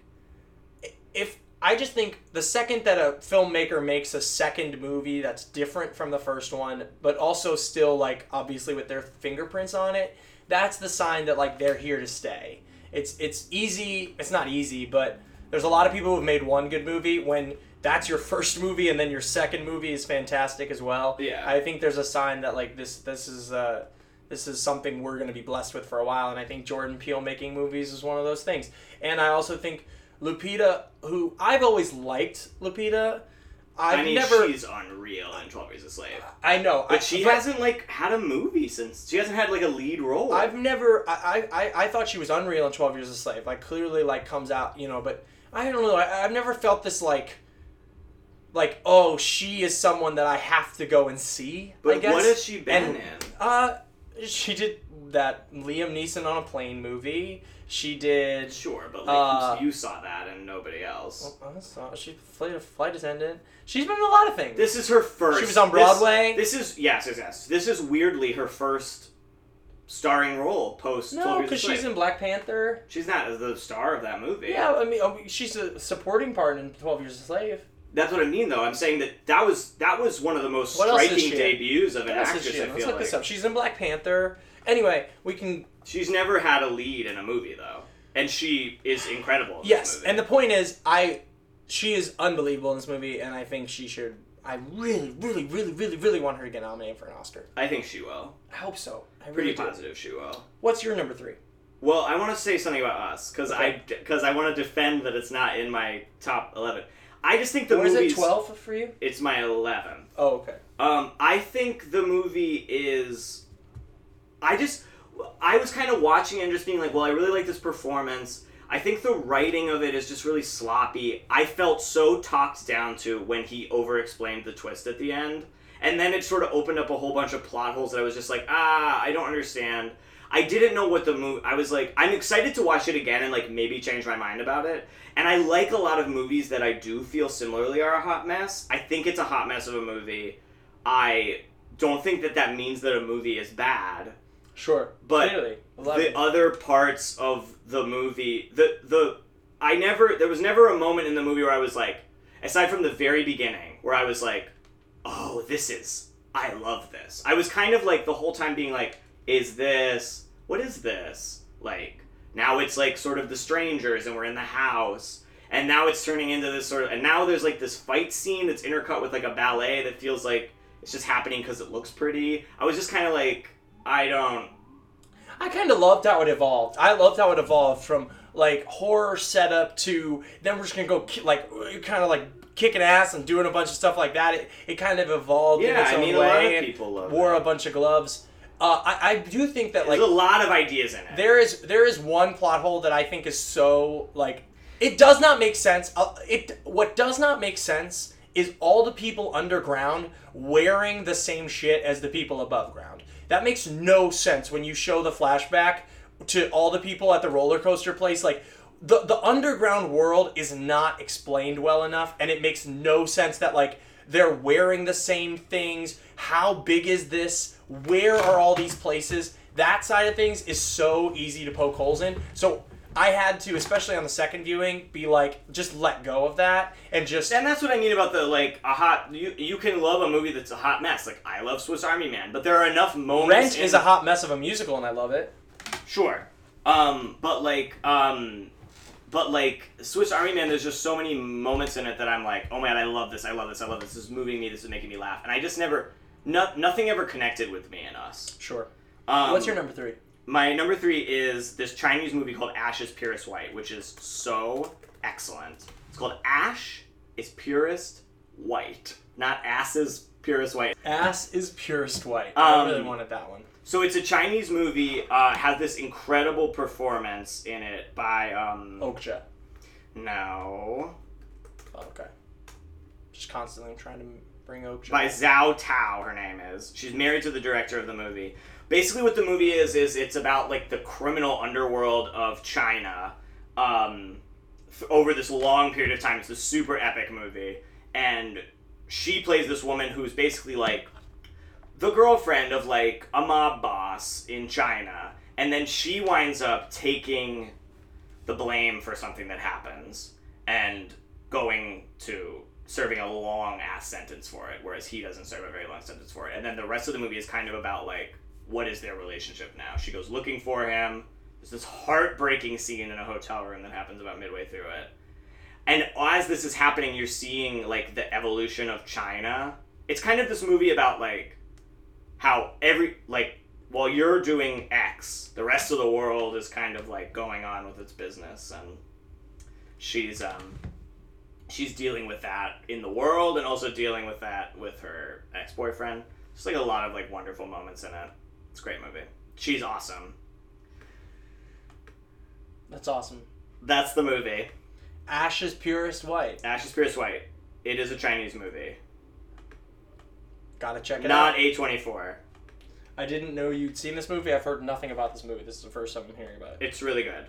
if I just think the second that a filmmaker makes a second movie that's different from the first one, but also still like obviously with their fingerprints on it, that's the sign that like they're here to stay. It's it's easy. It's not easy, but there's a lot of people who've made one good movie when that's your first movie and then your second movie is fantastic as well. Yeah. I think there's a sign that like this this is uh this is something we're going to be blessed with for a while and I think Jordan Peele making movies is one of those things. And I also think Lupita who I've always liked Lupita I've I mean, never she's unreal in Twelve Years a Slave. I know But I, she hasn't like had a movie since she hasn't had like a lead role. I've never. I, I, I thought she was unreal in Twelve Years a Slave. Like clearly, like comes out, you know. But I don't know. I, I've never felt this like, like oh, she is someone that I have to go and see. but I guess. what has she been And, in? Uh, she did that Liam Neeson on a plane movie. She did. Sure, but like uh, you saw that and nobody else. Oh, I saw- she played a flight attendant. She's been in a lot of things. This is her first. She was on Broadway? This, is yes, yes, yes. This is weirdly her first starring role post. no, 12 Years a because she's in Black Panther. She's not the star of that movie. Yeah, I mean, she's a supporting part in Twelve Years a Slave. That's what I mean, though. I'm saying that that was that was one of the most What else is striking she in? debuts of an What else is actress. she I? Let's feel look like this up. She's in Black Panther. Anyway, we can. she's never had a lead in a movie though, and she is incredible. In this Yes, movie. and the point is, I, she is unbelievable in this movie, and I think she should. I really, really, really, really, really want her to get nominated for an Oscar. I think she will. I hope so. I Pretty really do. positive she will. What's your number three? Well, I want to say something about us because I because I want to defend that it's not in my top eleven. I just think the movie. is it twelve for you? It's my eleven. Oh, okay. Um, I think the movie is. I just. I was kind of watching and just being like, well, I really like this performance. I think the writing of it is just really sloppy. I felt so talked down to when he over explained the twist at the end. And then it sort of opened up a whole bunch of plot holes that I was just like, ah, I don't understand. I didn't know what the movie. I was like, I'm excited to watch it again and like maybe change my mind about it. And I like a lot of movies that I do feel similarly are a hot mess. I think it's a hot mess of a movie. I don't think that that means that a movie is bad. Sure. But Clearly. The other parts of the movie, the the I never there was never a moment in the movie where I was like, aside from the very beginning, where I was like, oh, this is I love this. I was kind of like the whole time being like, is this what is this? Like now it's like sort of the strangers and we're in the house. And now it's turning into this sort of and now there's like this fight scene that's intercut with like a ballet that feels like it's just happening because it looks pretty. I was just kind of like, I don't I kind of loved how it evolved. I loved how it evolved from like horror setup to then we're just gonna go ki- like kind of like kicking ass and doing a bunch of stuff like that. It, it kind of evolved in Yeah, its I own mean, a way lot of people wore that. a bunch of gloves. Uh, I, I do think that like There's a lot of ideas in it. there is there is one plot hole that I think is so like it does not make sense. Uh, it what does not make sense is all the people underground wearing the same shit as the people above ground. That makes no sense when you show the flashback to all the people at the roller coaster place like the the underground world is not explained well enough and it makes no sense that like they're wearing the same things. How big is this? Where are all these places? That side of things is so easy to poke holes in. So I had to, especially on the second viewing, be like, just let go of that and just. And that's what I mean about the like a hot. You you can love a movie that's a hot mess. Like I love Swiss Army Man, but there are enough moments. Rent in- is a hot mess of a musical, and I love it. Sure. Um, but like, um, but like Swiss Army Man, there's just so many moments in it that I'm like, oh man, I love this, I love this, I love this. This is moving me. This is making me laugh, and I just never, no, nothing ever connected with me and us. Sure. Um, What's your number three? My number three is this Chinese movie called Ash is Purest White, which is so excellent. It's called Ash is Purest White, not Ass is Purest White. Ass is purest white. I Um, really wanted that one. So it's a Chinese movie. Uh, has this incredible performance in it by um. Okja. No. Oh, okay. Just constantly trying to Okja. by Zhao Tao, her name is. She's married to the director of the movie. Basically, what the movie is is it's about like the criminal underworld of China, um, over this long period of time. It's a super epic movie, and she plays this woman who's basically like the girlfriend of like a mob boss in China, and then she winds up taking the blame for something that happens and going to serving a long ass sentence for it, whereas he doesn't serve a very long sentence for it. And then the rest of the movie is kind of about like what is their relationship now. She goes looking for him. There's this heartbreaking scene in a hotel room that happens about midway through it. And as this is happening, you're seeing like the evolution of China. It's kind of this movie about like how every like while you're doing X, the rest of the world is kind of like going on with its business and she's um she's dealing with that in the world and also dealing with that with her ex-boyfriend. Just like a lot of like wonderful moments in it. It's a great movie. She's awesome. That's awesome. That's the movie. Ash is purest white. Ash is purest White. It is a Chinese movie. Gotta check it Not out. A24. I didn't know you'd seen this movie. I've heard nothing about this movie. This is the first time I'm hearing about it. It's really good.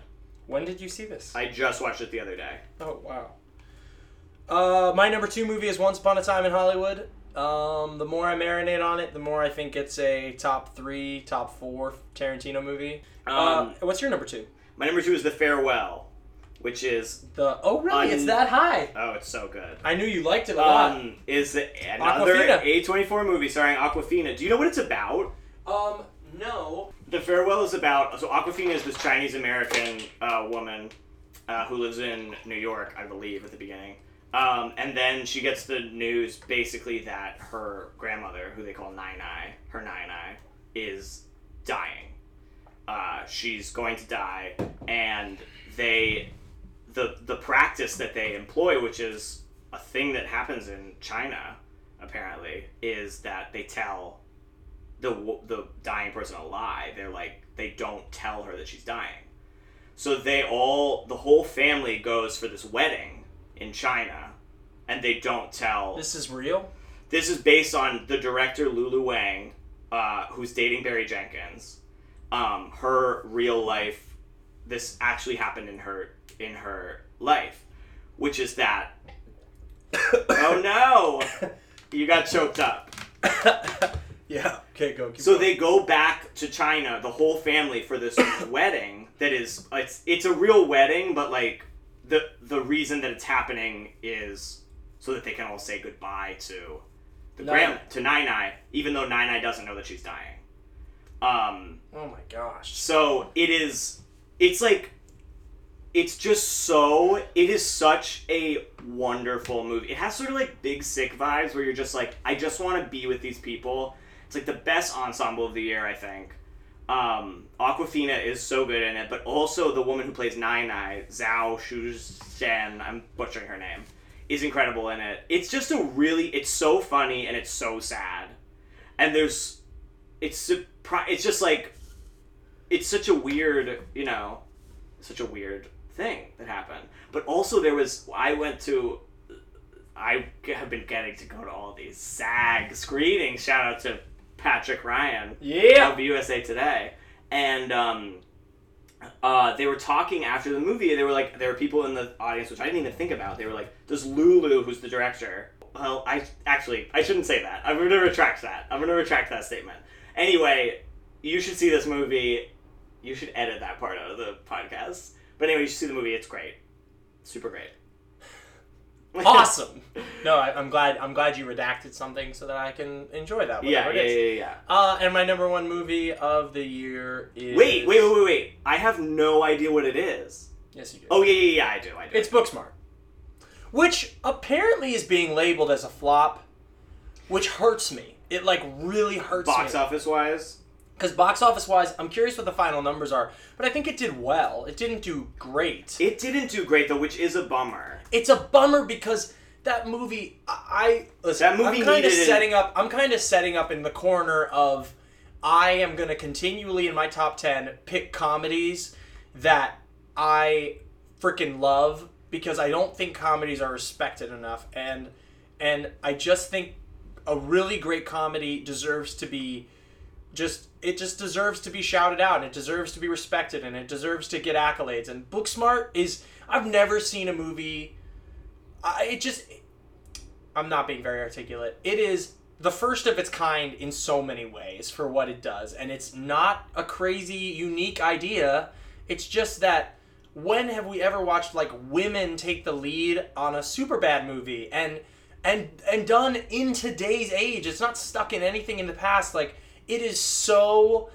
When did you see this? I just watched it the other day. Oh wow. Uh, my number two movie is Once Upon a Time in Hollywood. Um, the more I marinate on it, the more I think it's a top three, top four Tarantino movie. Um, uh, what's your number two? My number two is The Farewell, which is The oh really? it's that high. oh, it's so good. I knew you liked it a lot. Um, is the, another A24 movie starring Awkwafina. Do you know what it's about? Um, no. The Farewell is about so Awkwafina is this Chinese American uh, woman uh, who lives in New York, I believe, at the beginning. Um, and then she gets the news basically that her grandmother, who they call Nai Nai, her Nai Nai, is dying. Uh, she's going to die, and they the the practice that they employ, which is a thing that happens in China, apparently, is that they tell the the dying person a lie. They're like they don't tell her that she's dying. So they all the whole family goes for this wedding in China, and they don't tell. This is real. This is based on the director Lulu Wang, uh, who's dating Barry Jenkins. Um, her real life. This actually happened in her in her life, which is that. oh no! You got choked up. yeah. Okay, go. Keep So going. they go back to China, the whole family, for this wedding. That is, it's it's a real wedding, but like the the reason that it's happening is so that they can all say goodbye to the Nai. grand to Nai Nai, even though Nai Nai doesn't know that she's dying. Um, Oh my gosh. so it is. It's like. It's just so. It is such a wonderful movie. It has sort of like big sick vibes where you're just like, I just want to be with these people. It's like the best ensemble of the year, I think. Um, Awkwafina is so good in it, but also the woman who plays Nai Nai, Zhao Shuzhen, I'm butchering her name, is incredible in it. It's just a really, it's so funny and it's so sad, and there's, it's surpri- it's just like, it's such a weird, you know, such a weird thing that happened. But also there was, I went to I have been getting to go to all these SAG screenings. Shout out to Patrick Ryan Yeah. of USA Today. And um, uh, they were talking after the movie. They were like, there were people in the audience, which I didn't even think about. They were like, does Lulu, who's the director, well, I actually, I shouldn't say that. I'm to retract that. I'm going to retract that statement. Anyway, you should see this movie. You should edit that part out of the podcast. But anyway, you should see the movie. It's great. Super great. awesome. No, I, I'm glad. I'm glad you redacted something so that I can enjoy that. Yeah, yeah, yeah, yeah. Uh, and my number one movie of the year is. Wait, wait, wait, wait, wait. I have no idea what it is. Yes, you do. Oh, yeah, yeah, yeah, I do, I do. It's Booksmart, which apparently is being labeled as a flop, which hurts me. It like really hurts box me. office wise. Because box office wise, I'm curious what the final numbers are, but I think it did well. It didn't do great. It didn't do great, though, which is a bummer. It's a bummer because that movie I I- listen, That movie I'm kind of setting up I'm kind of setting up in the corner of I am going to continually in my top 10 pick comedies that I freaking love because I don't think comedies are respected enough. And and I just think a really great comedy deserves to be just it just deserves to be shouted out and it deserves to be respected and it deserves to get accolades. And Booksmart is I've never seen a movie I it just I'm not being very articulate. It is the first of its kind in so many ways for what it does and it's not a crazy unique idea. It's just that when have we ever watched like women take the lead on a Superbad movie and and and done in today's age it's not stuck in anything in the past like it is so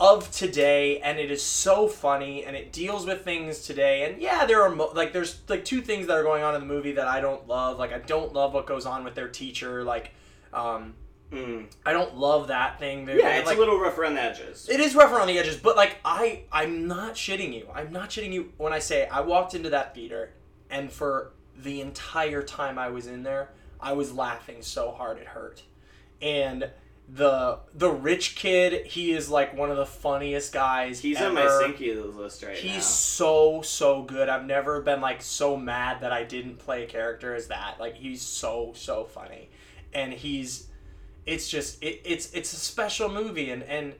of today and it is so funny and it deals with things today and yeah there are mo- like there's like two things that are going on in the movie that I don't love like I don't love what goes on with their teacher like um Mm. I don't love that thing They're- Yeah, they're, it's like, a little rough around the edges. it is rough around the edges, but like I, I'm not shitting you. I'm not shitting you when I say I walked into that theater, and for the entire time I was in there, I was laughing so hard it hurt. And the the rich kid, he is like one of the funniest guys. He's ever. on my Sinky list right He's now. so so good. I've never been like so mad that I didn't play a character as that. Like he's so so funny, and he's it's just it, it's it's a special movie and and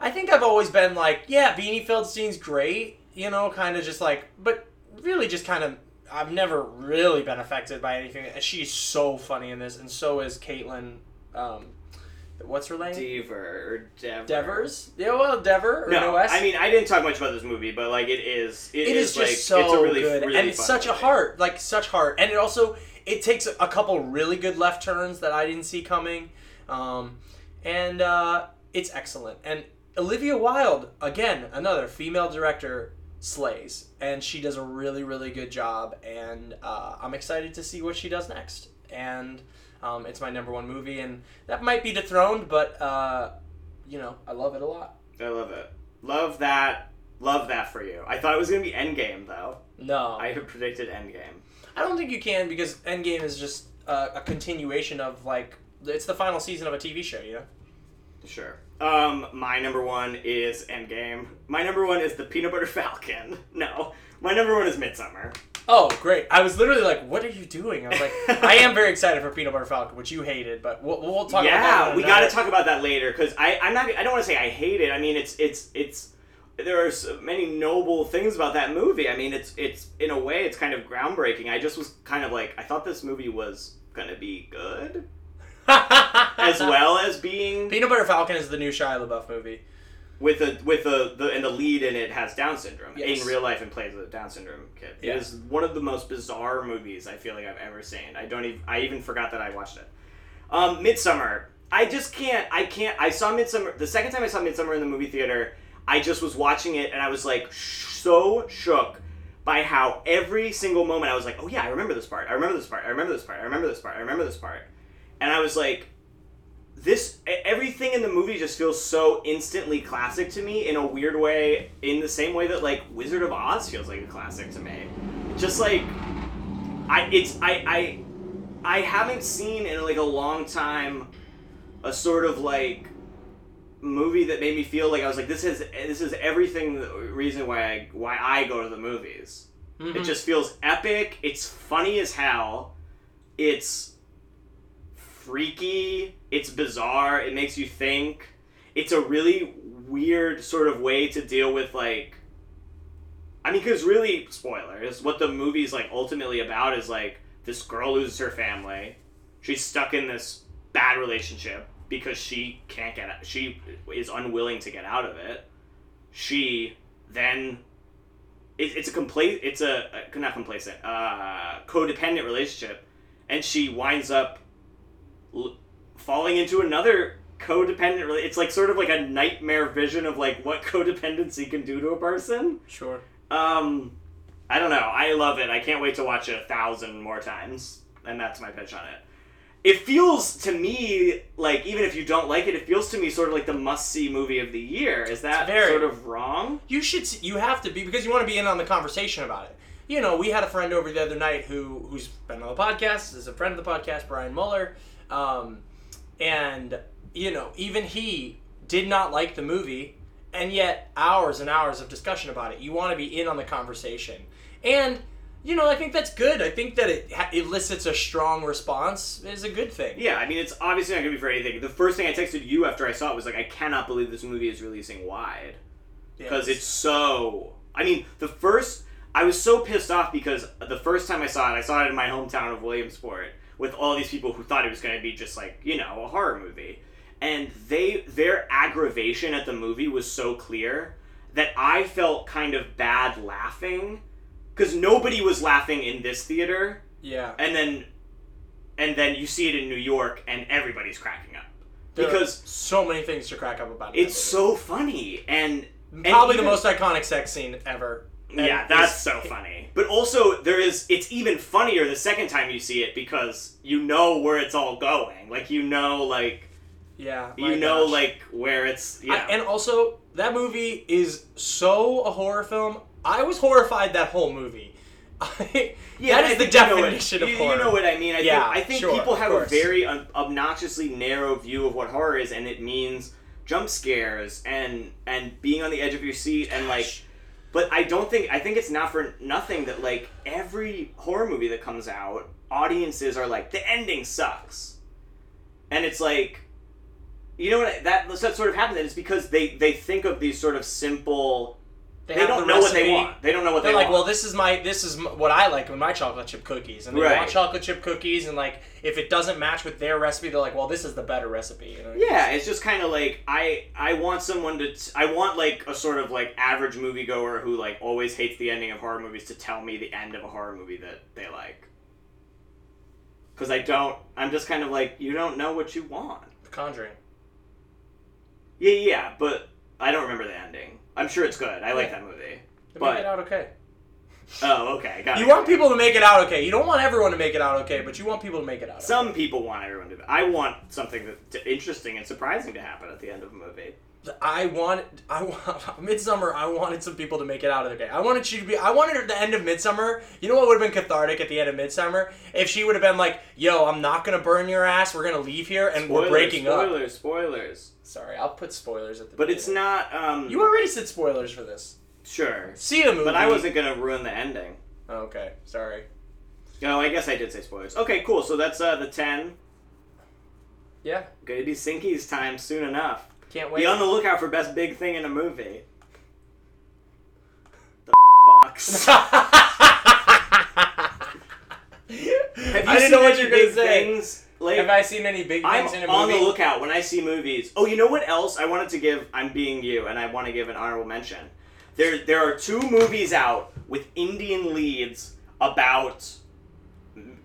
I think I've always been like yeah Beanie Feldstein's great you know kind of just like but really just kind of I've never really been affected by anything she's so funny in this and so is Kaitlyn um what's her name Dever or Dever. Devers yeah well Dever or No, West I mean I didn't talk much about this movie, but like it is. it is, just like, so it's a really, good really and it's such a heart like such heart and it also it takes a couple really good left turns that i didn't see coming um, and uh, it's excellent and olivia wilde again another female director slays and she does a really really good job and uh, i'm excited to see what she does next and um, it's my number one movie and that might be dethroned but uh, you know i love it a lot I love it. Love that. Love that for you. I thought it was gonna be Endgame though. no I had predicted Endgame. I don't think you can because Endgame is just uh, a continuation of like it's the final season of a TV show, you know. Sure. Um, my number one is Endgame. My number one is the Peanut Butter Falcon. No, my number one is Midsommar. Oh, great! I was literally like, "What are you doing?" I was like, "I am very excited for Peanut Butter Falcon, which you hated, but we'll, we'll talk about that." yeah, we got to talk about that later because I I'm not I don't want to say I hate it. I mean it's it's it's there are so many noble things about that movie. I mean it's it's in a way it's kind of groundbreaking. I just was kind of like I thought this movie was gonna be good as well as being Peanut Butter Falcon is the new Shia LaBeouf movie. With the with the, the and the lead in it has Down syndrome Yes. in real life and plays a Down syndrome kid. Yeah. It is one of the most bizarre movies I feel like I've ever seen. I don't even I even forgot that I watched it. Um, Midsommar. I just can't. I can't. I saw Midsommar the second time I saw Midsommar in the movie theater. I just was watching it and I was like sh- so shook by how every single moment I was like, oh yeah, I remember this part. I remember this part. I remember this part. I remember this part. I remember this part. And I was like, this everything in the movie just feels so instantly classic to me in a weird way in the same way that like wizard of oz feels like a classic to me. Just like i it's i i i haven't seen in like a long time a sort of like movie that made me feel like i was like this is this is everything the reason why i why i go to the movies. It mm-hmm. just feels epic it's funny as hell it's freaky, it's bizarre, it makes you think. It's a really weird sort of way to deal with like I mean cuz really spoilers, what the movie's like ultimately about is like this girl loses her family. She's stuck in this bad relationship because she can't get out, she is unwilling to get out of it. She then it, it's a complete it's a, a not complacent uh codependent relationship and she winds up l- falling into another codependent rela- it's like sort of like a nightmare vision of like what codependency can do to a person Sure. um i don't know i love it i can't wait to watch it a thousand more times and that's my pitch on it it feels to me like even if you don't like it it feels to me sort of like the must see movie of the year is that very- sort of wrong You should. You have to be because you want to be in on the conversation about it. You know, we had a friend over the other night who who's been on the podcast. Is a friend of the podcast, Brian Muller, um, and you know, even he did not like the movie, and yet hours and hours of discussion about it. You want to be in on the conversation, and you know, I think that's good. I think that it ha- elicits a strong response is a good thing. Yeah, I mean, it's obviously not gonna be for anything. The first thing I texted you after I saw it was like, I cannot believe this movie is releasing wide because Yes. it's so. I mean, the first I was so pissed off because the first time I saw it, I saw it in my hometown of Williamsport with all these people who thought it was gonna be just like you know a horror movie, and they their aggravation at the movie was so clear that I felt kind of bad laughing because nobody was laughing in this theater yeah. and then and then you see it in New York and everybody's cracking up There because so many things to crack up about. it's so funny and and probably even- the most iconic sex scene ever. Yeah that's so funny but also there is it's even funnier the second time you see it because you know where it's all going like you know like Yeah, you know gosh. like where it's yeah I- and also that movie is so a horror film. I was horrified that whole movie. I, Yeah, that I the think you know what- definition of you, horror. You know what I mean? I Yeah, think I think sure, people have a very un- obnoxiously narrow view of what horror is, and it means jump scares and and being on the edge of your seat and like. But I don't think I think it's not for nothing that like every horror movie that comes out, audiences are like the ending sucks, and it's like, you know what that that sort of happens, and it's because they they think of these sort of simple. They, have don't the know what they want. They don't know what They're they like, want. well, this is my this is what I like with my chocolate chip cookies, and they Right. want chocolate chip cookies, and like if it doesn't match with their recipe, they're like, well, this is the better recipe. You know? Yeah, it's just kind of like I I want someone to t- I want like a sort of like average moviegoer who like always hates the ending of horror movies to tell me the end of a horror movie that they like. Cuz I don't I'm just kind of like you don't know what you want. The Conjuring. Yeah, yeah, but I don't remember the ending. I'm sure it's good. I like that movie. They But- make it out okay. Oh, okay. Got You it. want people to make it out okay. You don't want everyone to make it out okay, but you want people to make it out. Some people want everyone to. I want something that, to, interesting and surprising to happen at the end of a movie. I want, I want Midsommar. I wanted some people to make it out of the okay. I wanted you to be. I wanted her at the end of Midsommar. You know what would have been cathartic at the end of Midsommar if she would have been like, "Yo, I'm not gonna burn your ass. We're gonna leave here and we're Spoilers, breaking up." spoilers, spoilers. Sorry, I'll put spoilers at the. But it's beginning. not. Um, You already said spoilers for this. sure. See the movie. But I wasn't gonna ruin the ending. Okay, sorry. No, I guess I did say spoilers. Okay, cool. So that's uh, the ten. Yeah, Gonna be Sinky's time soon enough. Can't wait. Be on the lookout for best big thing in a movie. The box. Have you I didn't seen know what any you were gonna big say. Things? Like, Have I seen any big I'm things in a on movie? the lookout when I see movies. Oh, you know what else I wanted to give? I'm being you, and I want to give an honorable mention. There, there are two movies out with Indian leads about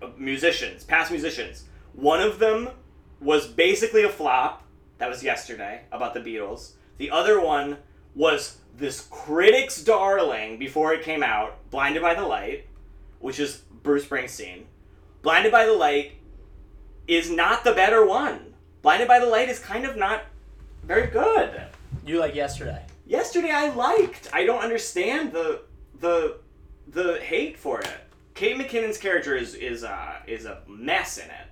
uh, musicians, past musicians. One of them was basically a flop. That was yesterday about the Beatles. The other one was this critic's darling before it came out, Blinded by the Light, which is Bruce Springsteen. Blinded by the Light is not the better one. Blinded by the Light is kind of not very good. You like yesterday. Yesterday I liked. I don't understand the the the hate for it. Kate McKinnon's character is is uh is a mess in it.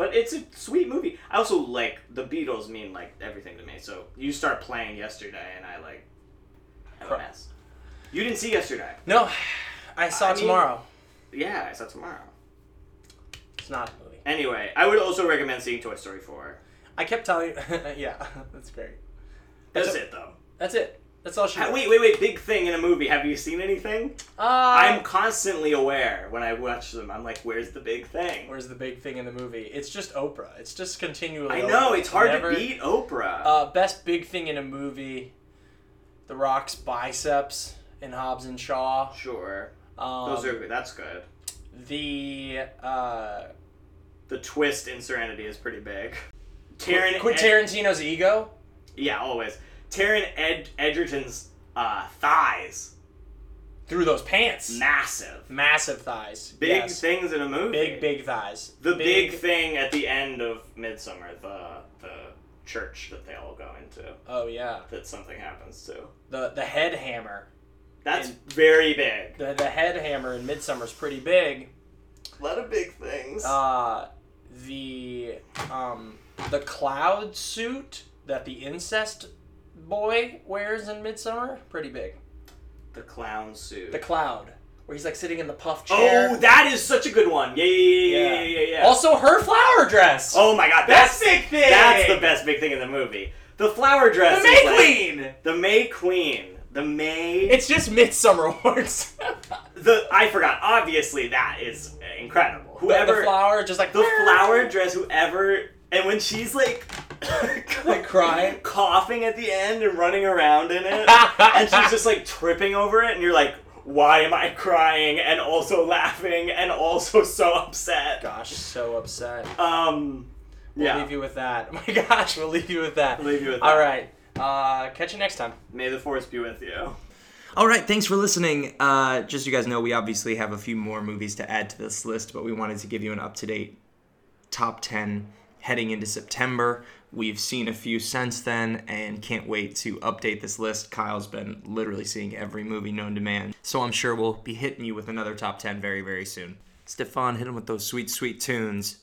But it's a sweet movie. I also like the Beatles mean like everything to me. So you start playing yesterday and I like have a mess. You didn't see yesterday. No, I saw I mean- tomorrow. Yeah, I saw tomorrow. It's not a movie. Anyway, I would also recommend seeing Toy Story 4. I kept telling you. yeah, that's great. That's That's a- it though. That's it. That's all she. Ha- wait, wait, wait! Big thing in a movie. Have you seen anything? Uh, I'm constantly aware when I watch them. I'm like, "Where's the big thing?" Where's the big thing in the movie? It's just Oprah. It's just continually. I know Oprah. it's hard Never- to beat Oprah. Uh, best big thing in a movie. The Rock's biceps in Hobbs and Shaw. sure, Um, those are good. That's good. the uh, The twist in Serenity is pretty big. Taron, Quentin Tarantino's ego. yeah, always. Taron Ed- Edgerton's uh, thighs, through those pants. massive. Massive thighs. Big yes. things in a movie. Big big thighs. The big, thing at the end of Midsommar, the the church that they all go into, Oh yeah. that something happens to. The the head hammer. That's And- very big. The the head hammer in Midsommar's pretty big. A lot of big things. Uh, the um the cloud suit that the incest boy wears in Midsommar, pretty big. the clown suit. The cloud, where he's like sitting in the puff oh, chair. oh, that is such a good one. Yeah, yeah, yeah, yeah, yeah, yeah. Also, her flower dress. oh my god, That's that's big thing. That's the best big thing in the movie. The flower dress. the is May like- Queen. The May Queen. The May. It's just Midsommar works. the I forgot. Obviously, that is incredible. Whoever the Whoever flower, just like the flower dress. Whoever. And when she's like, Like crying? coughing at the end and running around in it, and she's just like tripping over it, and you're like, why am I crying and also laughing and also so upset? Gosh, so upset. Um, We'll yeah. leave you with that. Oh my gosh, we'll leave you with that. We'll leave you with All that. right. Uh, catch you next time. May the force be with you. All right, thanks for listening. Uh, just so you guys know, we obviously have a few more movies to add to this list, but we wanted to give you an up to date top 10 heading into September. We've seen a few since then and can't wait to update this list. Kyle's been literally seeing every movie known to man, so I'm sure we'll be hitting you with another top 10 very, very soon. Stefan, hit him with those sweet, sweet tunes.